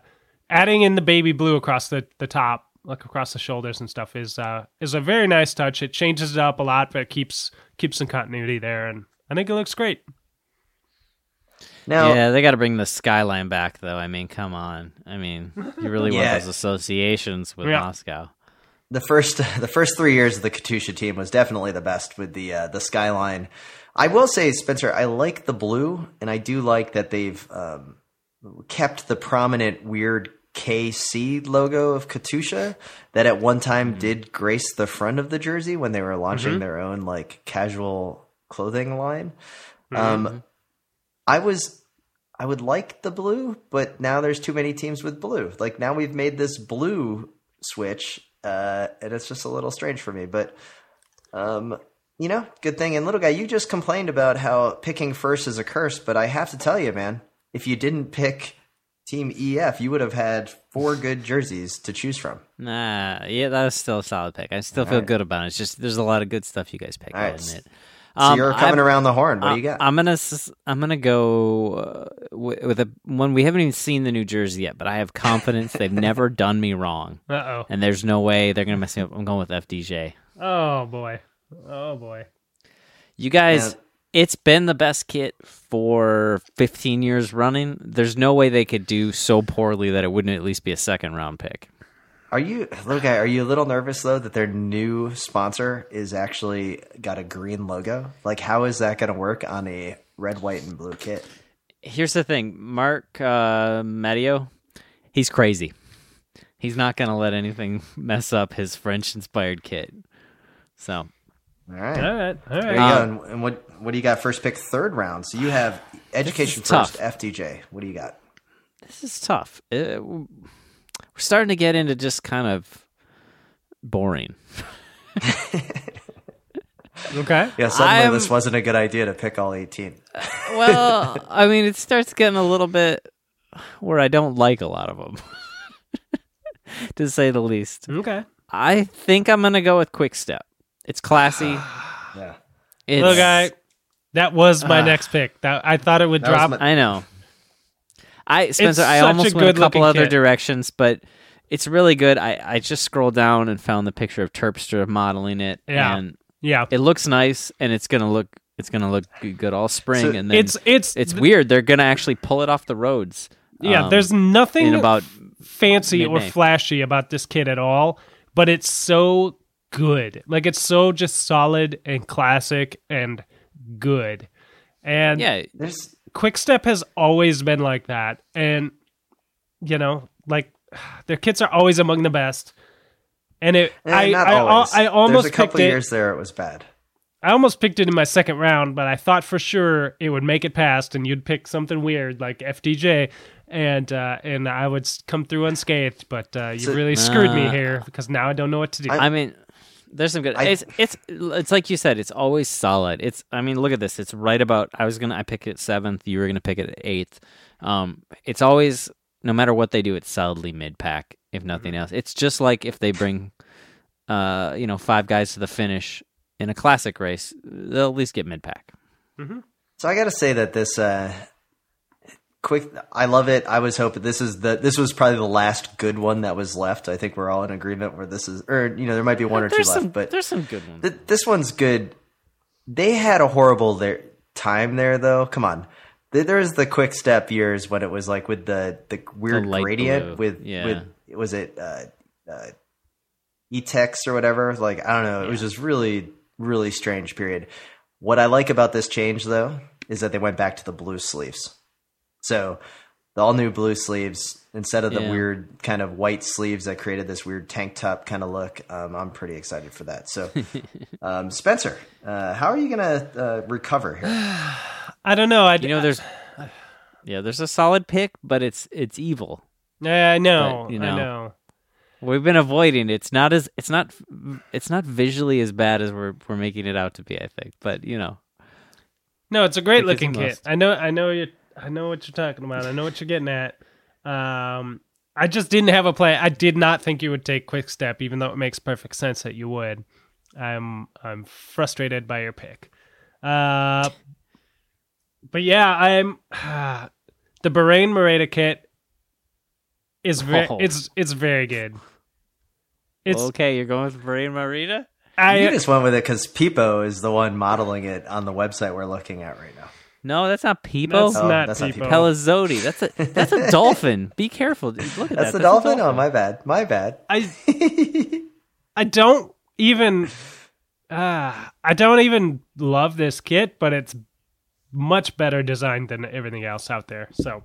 adding in the baby blue across the, the top, like across the shoulders and stuff, is uh, is a very nice touch. It changes it up a lot, but it keeps keeps some continuity there, and I think it looks great. Now, yeah, they got to bring the skyline back, though. I mean, come on. I mean, you really Yeah. want those associations with Yeah. Moscow. The first the first three years of the Katusha team was definitely the best with the uh, the skyline. I will say, Spencer, I like the blue, and I do like that they've um, kept the prominent weird KC logo of Katusha that at one time did grace the front of the jersey when they were launching their own like casual clothing line. Um, I was I would like the blue, but now there's too many teams with blue. Like now we've made this blue switch, uh, and it's just a little strange for me. But um, you know, good thing. And little guy, you just complained about how picking first is a curse, but I have to tell you, man, if you didn't pick Team EF, you would have had four good jerseys to choose from. Nah, yeah, that was still a solid pick. I still feel right. good about it. It's just there's a lot of good stuff you guys pick. All I'll right. admit. So Um, you're coming I'm- around the horn. What I- do you got? I'm gonna s- I'm gonna go uh, wi- with a one. We haven't even seen the New Jersey yet, but I have confidence they've never done me wrong, Uh oh. and there's no way they're gonna mess me up. I'm going with FDJ. Oh boy. Oh boy. You guys, Yeah. it's been the best kit for 15 years running. There's no way they could do so poorly that it wouldn't at least be a second round pick. Are you little guy? Are you a little nervous though that their new sponsor is actually got a green logo? Like, how is that going to work on a red, white, and blue kit? Here's the thing, Marc uh, Madiot, he's crazy. He's not gonna let anything mess up his French-inspired kit. So All right. All right. All There you right. go. And, and what what do you got? First pick, third round. So you have education is tough. first, FDJ. What do you got? this is tough. Uh, we're starting to get into just kind of boring. Okay. Yeah, suddenly I'm- this wasn't a good idea to pick all eighteen. Well, I mean, it starts getting a little bit where I don't like a lot of them, to say the least. Okay. I think I'm gonna go with Quick Step. It's classy. Yeah. It's, Look, I that was my Ah. next pick. That I thought it would drop. my- I know. I Spencer, I such a almost went a couple other kit. directions, but it's really good. I, I just scrolled down and found the picture of Terpstra modeling it, Yeah. and yeah. it looks nice, and it's gonna look it's gonna look good all spring. So and then It's it's it's weird. They're gonna actually pull it off the roads. Yeah, um, there's nothing about fancy or mid-May. flashy about this kit at all, but it's so good. Like it's so just solid and classic and good. And yeah. There's Quickstep has always been like that. And you know, like their kits are always among the best. And it eh, I not I, al- I almost There's a couple picked it. years there it was bad. I almost picked it in my second round, but I thought for sure it would make it past, and you'd pick something weird like FDJ, and uh, and I would come through unscathed. But uh, you So- really screwed me Uh, here because now I don't know what to do. I mean, there's some good. I- it's it's it's like you said. It's always solid. It's. I mean, look at this. It's right about. I was gonna. I pick it seventh. You were gonna pick it at eighth. Um, it's always no matter what they do. It's solidly mid pack. If nothing Mm-hmm. else, it's just like if they bring, uh, you know, five guys to the finish in a classic race, they'll at least get mid pack. So I got to say that this uh, quick, I love it. I was hoping this is the this was probably the last good one that was left. I think we're all in agreement where this is, or you know, there might be one or two There's left, but there's some good ones. th- this one's good. They had a horrible there time there though. Come on. There was the quick step years when it was like with the the weird light gradient blue. with Yeah. with was it uh, uh, Etixx or whatever? Like I don't know. It was just really really strange period. What I like about this change though is that they went back to the blue sleeves. So the all new blue sleeves instead of the Yeah. weird kind of white sleeves that created this weird tank top kind of look. Um, I'm pretty excited for that. So, um, Spencer, uh, how are you gonna uh, recover here? I don't know. I You know, there's yeah, there's a solid pick, but it's it's evil. Yeah, I know. But, you I know. know. We've been avoiding. It's not as it's not it's not visually as bad as we're we're making it out to be. I think, but you know, No, it's a great looking kit. most. I know. I know you. I know what you're talking about. I know what you're getting at. Um, I just didn't have a plan. I did not think you would take quick step, even though it makes perfect sense that you would. I'm I'm frustrated by your pick. Uh, but yeah, I'm the Bahrain Merida kit is very Oh. it's it's very good. It's okay, you're going with Bahrain Merida. I you just went with it because Peepo is the one modeling it on the website we're looking at right now. No, that's not Peepo. That's Oh, not that's not people. Pellizotti. That's a that's a dolphin. Be careful. dude. Look at That's that. the a dolphin. Oh, my bad. My bad. I I don't even uh, I don't even love this kit, but it's much better designed than everything else out there. So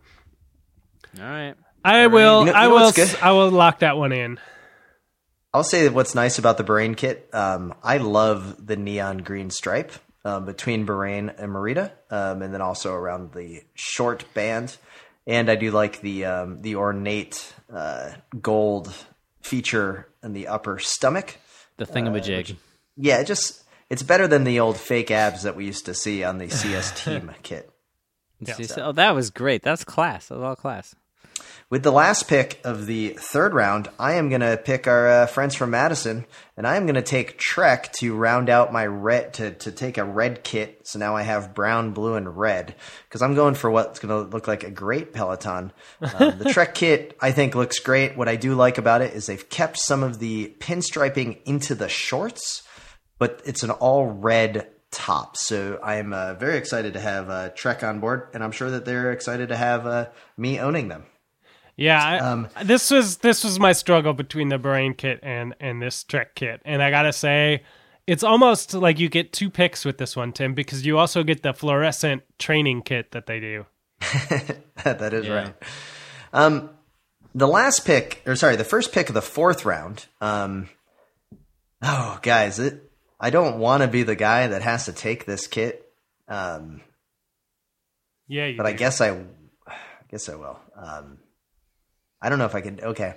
All right. I will You know- I you know will what's good? s- I will lock that one in. I'll say that what's nice about the Bahrain kit. Um, I love the neon green stripe um, between Bahrain and Merida, um, and then also around the short band. And I do like the um, the ornate uh, gold feature in the upper stomach. The thingamajig. Yeah, it just it's better than the old fake abs that we used to see on the CS Team kit. See, so- oh, that was great. That's class. That was all class. With the last pick of the third round, I am going to pick our uh, friends from Madison, and I am going to take Trek to round out my red to to take a red kit. So now I have brown, blue, and red because I'm going for what's going to look like a great Peloton. Um, the Trek kit I think looks great. What I do like about it is they've kept some of the pinstriping into the shorts, but it's an all red top. So I'm uh, very excited to have uh, Trek on board, and I'm sure that they're excited to have uh, me owning them. Yeah, I, Um, this was this was my struggle between the Bahrain kit and and this Trek kit, and I gotta say, it's almost like you get two picks with this one, Tim, because you also get the fluorescent training kit that they do. that is Yeah. right. Um, the last pick, or sorry, the first pick of the fourth round. Um, oh, guys, it, I don't want to be the guy that has to take this kit, um, Yeah, you but I guess I, I guess I will. Um, I don't know if I can. Okay,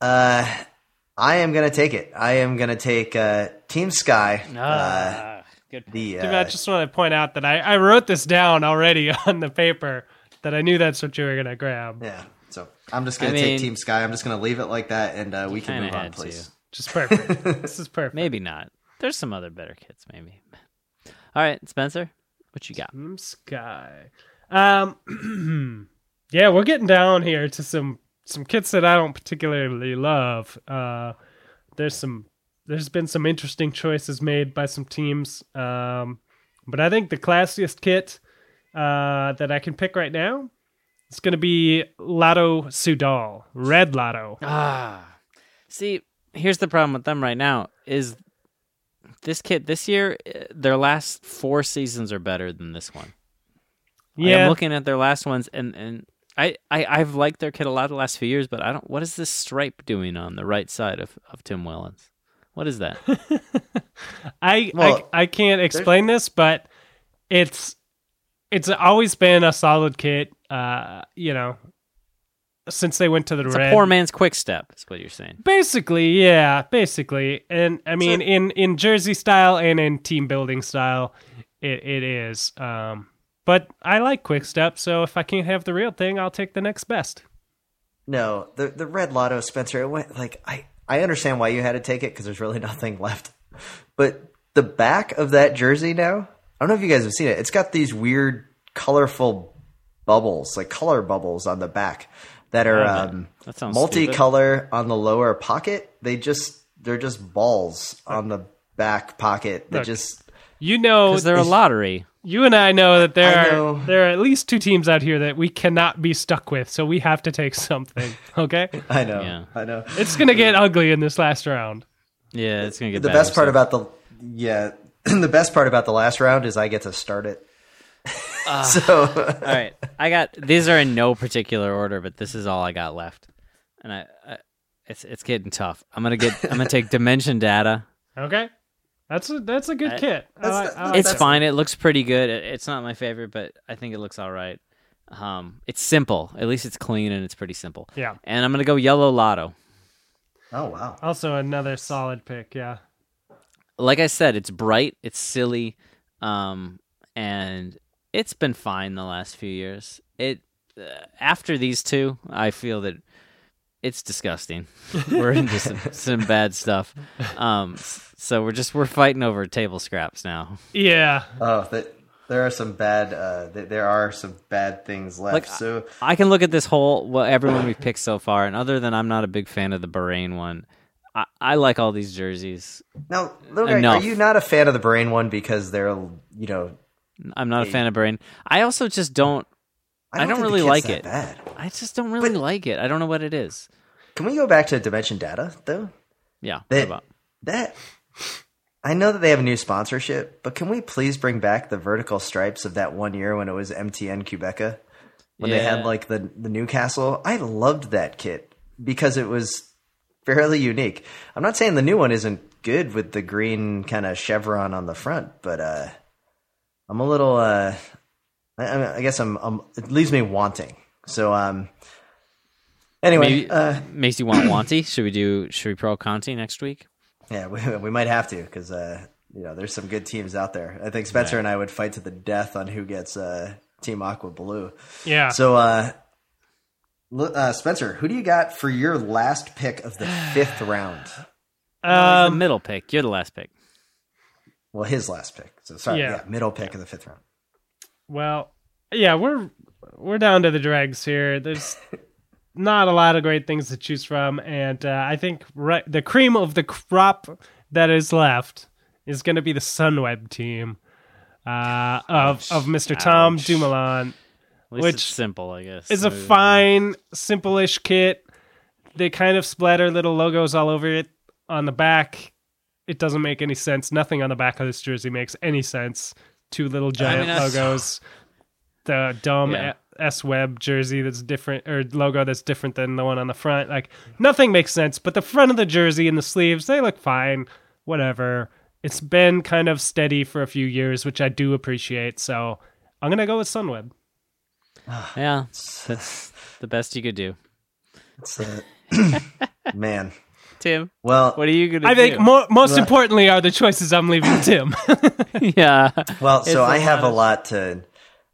uh, I am gonna take it. I am gonna take uh, Team Sky. Uh, Ah, good. the Tim, I uh, just want to point out that I, I wrote this down already on the paper that I knew that's what you were gonna grab. yeah. So I'm just gonna I take mean- Team Sky. I'm just gonna leave it like that, and uh, we can move on, had to. please. Just perfect. this is perfect. Maybe not. There's some other better kits, maybe. All right, Spencer, what you got? Team Sky. Um, yeah, we're getting down here to some some kits that I don't particularly love. Uh, there's some there's been some interesting choices made by some teams, um, but I think the classiest kit uh, that I can pick right now is going to be Lotto Soudal, Red Lotto. Ah, see, here's the problem with them right now is this kit this year. eh, Their last four seasons are better than this one. Yeah, I'm looking at their last ones, and and I, I I've liked their kit a lot the last few years, but I don't. What is this stripe doing on the right side of of Tim Wellens? What is that? I, Well, I I can't explain this, but it's it's always been a solid kit. Uh, you know, since they went to the It's red. a poor man's quick step. Is what you're saying. Basically, yeah, basically, and I mean, in in jersey style and in team building style, it it is. Um, but I like quick step, so if I can't have the real thing, I'll take the next best. No, the the red lotto, Spencer. It went like I I understand why you had to take it because there's really nothing left. But the back of that jersey now, I don't know if you guys have seen it. It's got these weird, colorful bubbles, like color bubbles on the back that are haven't. um, That sounds multicolor on the lower pocket. They just they're just balls on the back pocket. They just You know, Because they're a lottery. You and I know that there I are know. there are at least two teams out here that we cannot be stuck with, so we have to take something. Okay, I know. Yeah. I know. it's gonna get ugly in this last round. Yeah, it's gonna get The best part so- about the yeah, the best part about the last round is I get to start it. Ah. so All right, I got these are in no particular order, but this is all I got left, and I, I it's it's getting tough. I'm gonna get I'm gonna take dimension data. Okay, that's a that's a good I- kit. I That's- like- I like It's that. fine. It looks pretty good. It, it's not my favorite, but I think it looks all right. Um, it's simple. At least it's clean and it's pretty simple. Yeah. And I'm gonna go yellow lotto. oh wow, Also another solid pick. Yeah. Like I said, it's bright. It's silly, um, and it's been fine the last few years. It uh, after these two, I feel that it's disgusting. we're into some, some bad stuff. Um, so we're just we're fighting over table scraps now. Yeah. oh that. There are some bad. Uh, th- there are some bad things left. Like, so I can look at this whole well everyone we've picked so far, and other than I'm not a big fan of the Bahrain one, I, I like all these jerseys. now, little guy, are you not a fan of the Bahrain one because they're you know I'm not a fan of Bahrain. I also just don't. I don't, think the really like it. Bad. I just don't really like it. I don't know what it is. Can we go back to Dimension Data though? Yeah. That that I know that they have a new sponsorship, but can we please bring back the vertical stripes of that one year when it was MTN Qhubeka? When they had like the the Newcastle? I loved that kit because it was fairly unique. I'm not saying the new one isn't good with the green kind of chevron on the front, but uh I'm a little uh I, I I guess I'm, I'm it leaves me wanting. So um anyway, Maybe, uh makes you want Wanty. Should we do? Should we pro Conti next week? Yeah, we, we might have to because uh, you know there's some good teams out there. I think Spencer and I would fight to the death on who gets uh, Team Aqua Blue. Yeah. So, uh, uh, Spencer, who do you got for your last pick of the fifth round? the um, middle pick. You're the last pick. Well, his last pick. So sorry, Yeah. yeah, middle pick of the fifth round. Well, yeah, we're we're down to the dregs here. There's not a lot of great things to choose from, and uh, I think right the cream of the crop that is left is going to be the Sunweb team uh, of of Mr. Tom Ouch. Dumoulin. Which simple, I guess. It's a fine, simple-ish kit. They kind of splatter little logos all over it on the back. It doesn't make any sense. Nothing on the back of this jersey makes any sense. Two little giant that's- logos. The dumb Yeah. S Web jersey that's different, or logo that's different than the one on the front. Like nothing makes sense. But the front of the jersey and the sleeves, they look fine. Whatever. It's been kind of steady for a few years, which I do appreciate. So I'm gonna go with Sunweb. Yeah, that's the best you could do. It's, uh, man. Tim, Well, what are you gonna do? I think do? mo- most Right. importantly are the choices I'm leaving Tim. yeah. Well, It's so I have lot a lot to.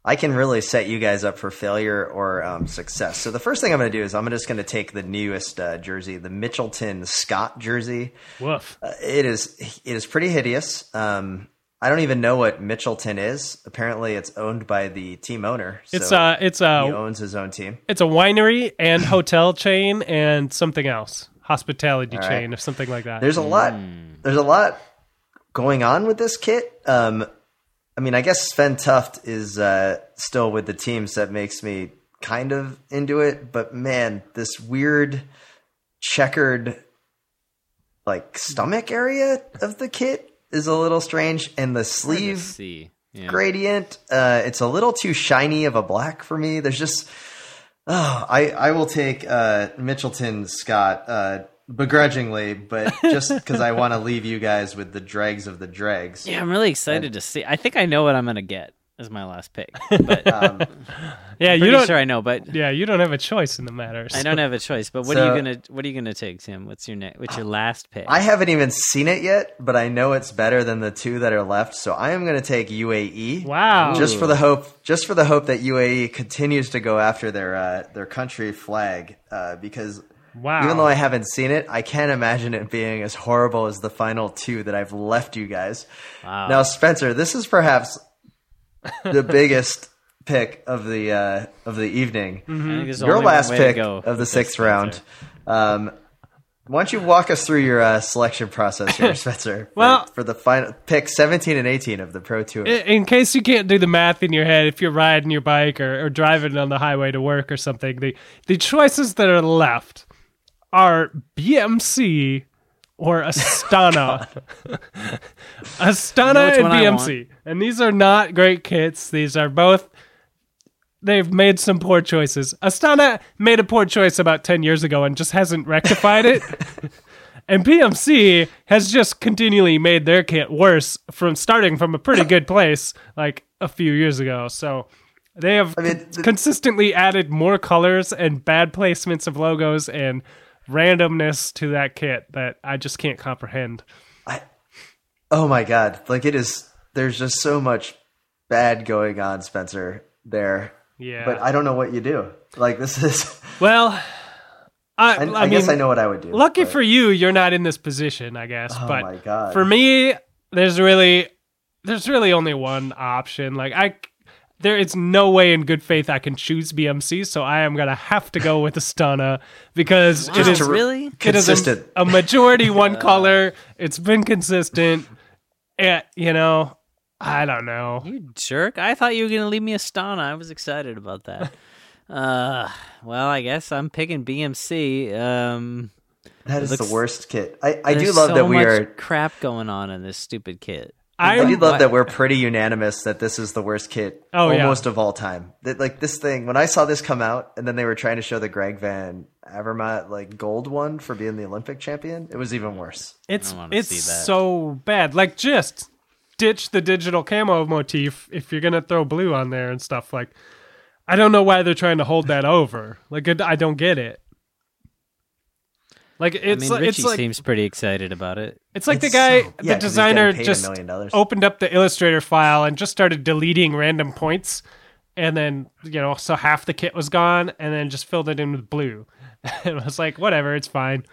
I can really set you guys up for failure or um, success. So the first thing I'm going to do is I'm just going to take the newest uh, jersey, the Mitchelton Scott jersey. Woof. Uh, it is it is pretty hideous. Um, I don't even know what Mitchelton is. Apparently, it's owned by the team owner. So It's uh it's he a owns his own team. it's a winery and hotel chain and something else, hospitality All right. chain or something like that. There's a lot. There's a lot going on with this kit. Um, I mean, I guess Svein Tuft is uh, still with the team, so that makes me kind of into it. But man, this weird checkered like stomach area of the kit is a little strange, and the Let's sleeve. Yeah. gradient. Uh, it's a little too shiny of a black for me. There's just, oh, I I will take uh, Mitchelton Scott uh, begrudgingly, but just because I want to leave you guys with the dregs of the dregs. Yeah, I'm really excited to see. I think I know what I'm gonna get as my last pick. But Um, yeah, you don't sure I know, but Yeah, you don't have a choice in the matter. I don't have a choice. But what So- are you gonna What are you gonna take, Tim? What's your ne- What's your last pick? I haven't even seen it yet, but I know it's better than the two that are left. So I am going to take UAE. Wow. Just for the hope, just for the hope that UAE continues to go after their uh, their country flag, uh, because Wow. even though I haven't seen it, I can't imagine it being as horrible as the final two that I've left you guys. Wow. Now, Spencer, this is perhaps the biggest pick of the uh, of the evening. There's Your last pick of the sixth round. Um, Why don't you walk us through your uh, selection process here, Spencer? For, Well- for the final pick 17 and 18 of the Pro Tour. In, in case you can't do the math in your head, if you're riding your bike or, or driving on the highway to work or something, the the choices that are left are BMC or Astana. Astana and BMC. And these are not great kits. These are both they've made some poor choices. Astana made a poor choice about 10 years ago and just hasn't rectified it. and BMC has just continually made their kit worse from starting from a pretty good place like a few years ago. So they have I mean, the- consistently added more colors and bad placements of logos and randomness to that kit that I just can't comprehend. I, oh my god. Like it is there's just so much bad going on, Spencer, there. Yeah. But I don't know what you do. Like this is well, I, I, I, I, guess I know what I would do. Lucky but- for you, you're not in this position, I guess. Oh but my God. for me, there's really, there's really only one option. Like I, there is no way in good faith I can choose BMC, so I am gonna have to go with Astana because it is really? it is a, Consistent. a majority one color. It's been consistent. And, you know, I don't know. You jerk! I thought you were gonna leave me Astana. I was excited about that. uh, well, I guess I'm picking BMC. Um, That is looks- the worst kit. I, I do love so that we much are crap going on in this stupid kit. I do love that we're pretty unanimous that this is the worst kit Oh, yeah. almost of all time. That like this thing when I saw this come out and then they were trying to show the Greg Van Avermaet like gold one for being the Olympic champion, it was even worse. it's it's see that. so bad. Like just ditch the digital camo motif if you're gonna throw blue on there and stuff. Like I don't know why they're trying to hold that over. Like I don't get it. Like I it's mean, like, Richie it's like seems pretty excited about it. it's like the guy, so- yeah, 'cause the he's designer, getting paid a just opened up the Illustrator file and just started deleting random points, and then you know, so half the kit was gone, and then just filled it in with blue. it was like whatever, it's fine.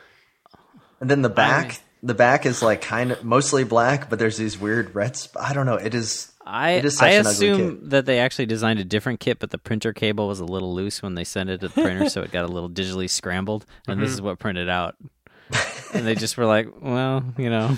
And then the back, the back is like kind of mostly black, but there's these weird red. Sp- I don't know. It is. I It is such I assume that they actually designed a different kit, but the printer cable was a little loose when they sent it to the printer, so it got a little digitally scrambled, and Mm-hmm. this is what printed out. and they just were like, well, you know,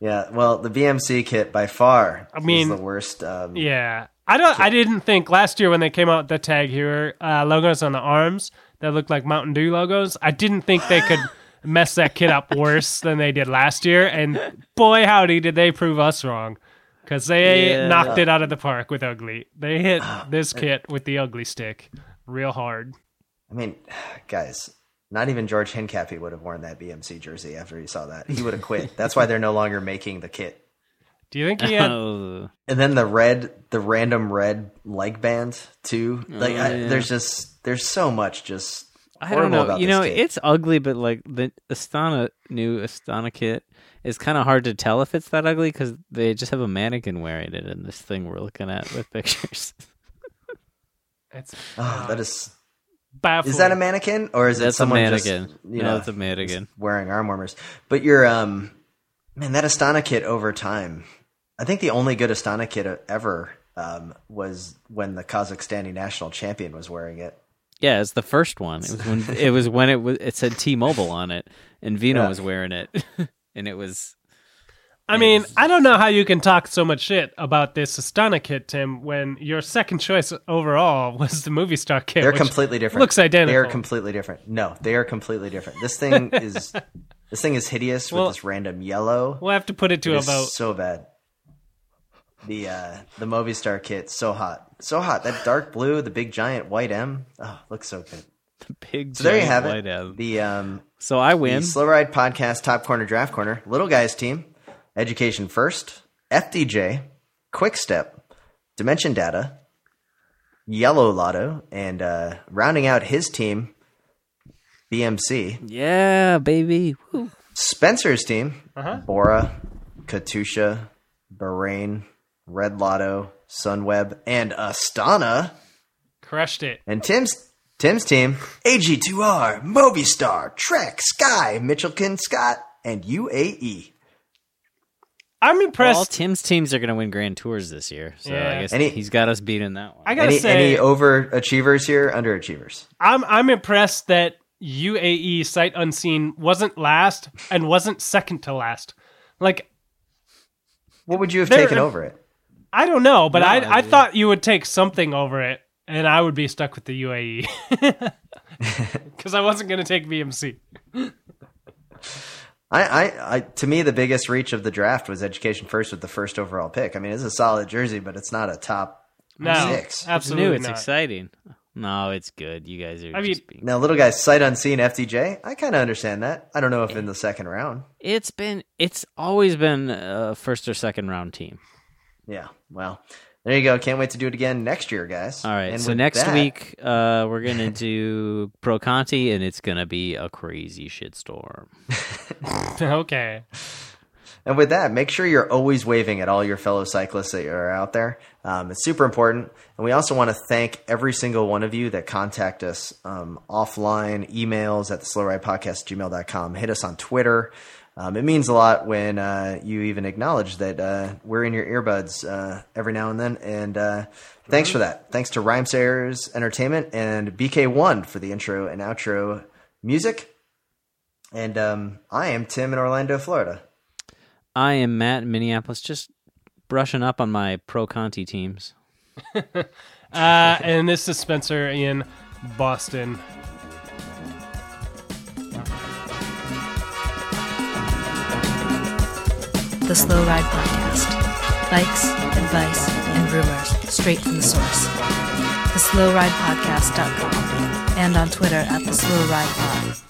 Yeah. Well, the BMC kit by far. I mean, is the worst. Um, Yeah, I don't. I didn't think last year when they came out with the TAG Heuer uh, logos on the arms that looked like Mountain Dew logos. I didn't think they could mess that kit up worse than they did last year. And boy, howdy, did they prove us wrong. Because they Yeah. knocked it out of the park with ugly. They hit ah, this kit with the ugly stick real hard. I mean, guys, not even George Hincapie would have worn that BMC jersey after he saw that. He would have quit. That's why they're no longer making the kit. Do you think he had? oh, And then the red, the random red leg band too. Like, I, oh, yeah. there's just there's so much just. I don't know. About You know, kit. it's ugly, but like the Astana new Astana kit is kind of hard to tell if it's that ugly because they just have a mannequin wearing it in this thing we're looking at with pictures. It's Oh, that is. baffling. Is that a mannequin or is it That's a mannequin. just you No, know it's a mannequin. wearing arm warmers? But you're um, man, that Astana kit over time. I think the only good Astana kit ever um, was when the Kazakhstani national champion was wearing it. Yeah, it's the first one. It was when it was when it was it said T-Mobile on it, and Vino Yeah. was wearing it, and it was I mean, I don't know how you can talk so much shit about this Astana kit, Tim, when your second choice overall was the Movistar kit. They're completely different. Looks identical. They are completely different. No, they are completely different. This thing is this thing is hideous Well- with this random yellow. We'll have to put it to It a vote. so bad. The uh the Movistar kit so hot. So hot. That dark blue, the big giant white M. Oh, looks so good. Big. So there you have it. M. The um So I the win. Slow Ride Podcast Top Corner Draft Corner, Little Guys Team, Education First, FDJ, Quick Step, Dimension Data, Yellow Lotto, and uh, rounding out his team, BMC. Yeah, baby. Woo. Spencer's team, Uh-huh. Bora, Katusha, Bahrain, Red Lotto, Sunweb, and Astana. Crushed it. And Tim's Tim's team, AG2R, Movistar, Trek, Sky, Mitchelton, Scott, and. UAE. I'm Well, impressed. all Tim's teams are going to win Grand Tours this year, so Yeah. I guess Any- he's got us beat in that one. I gotta Any say, any overachievers here, underachievers? I'm I'm impressed that UAE sight unseen wasn't last and wasn't second to last. Like What would you have taken over it? I don't know, but No, I I dude. thought you would take something over it, and I would be stuck with the UAE because I wasn't going to take BMC. I, I, I, to me, the biggest reach of the draft was Education First with the first overall pick. I mean, it's a solid jersey, but it's not a top No, six. It's absolutely new. It's not. exciting. No, it's good. You guys are. I mean- being, Now, little guy, sight unseen FDJ. I kind of understand that. I don't know if in the second round. it's been. It's always been a first or second round team. Yeah. Well, there you go. Can't wait to do it again next year, guys. All right. And so next that- week, uh, we're gonna do Pro Conti, and it's gonna be a crazy shitstorm. okay. And with that, make sure you're always waving at all your fellow cyclists that are out there. Um, it's super important. And we also want to thank every single one of you that contact us um, offline, emails at the slow ride podcast gmail.com. Hit us on Twitter. Um, it means a lot when uh, you even acknowledge that uh, we're in your earbuds uh, every now and then. And uh, thanks for that. Thanks to Rhymesayers Entertainment and BK1 for the intro and outro music. And um, I am Tim in Orlando, Florida. I am Matt in Minneapolis, just brushing up on my Pro Conti teams. Uh, and this is Spencer in Boston. the Slow Ride Podcast. Bikes, advice, and rumors straight from the source. TheSlowRidePodcast.com and on Twitter at TheSlowRidePod.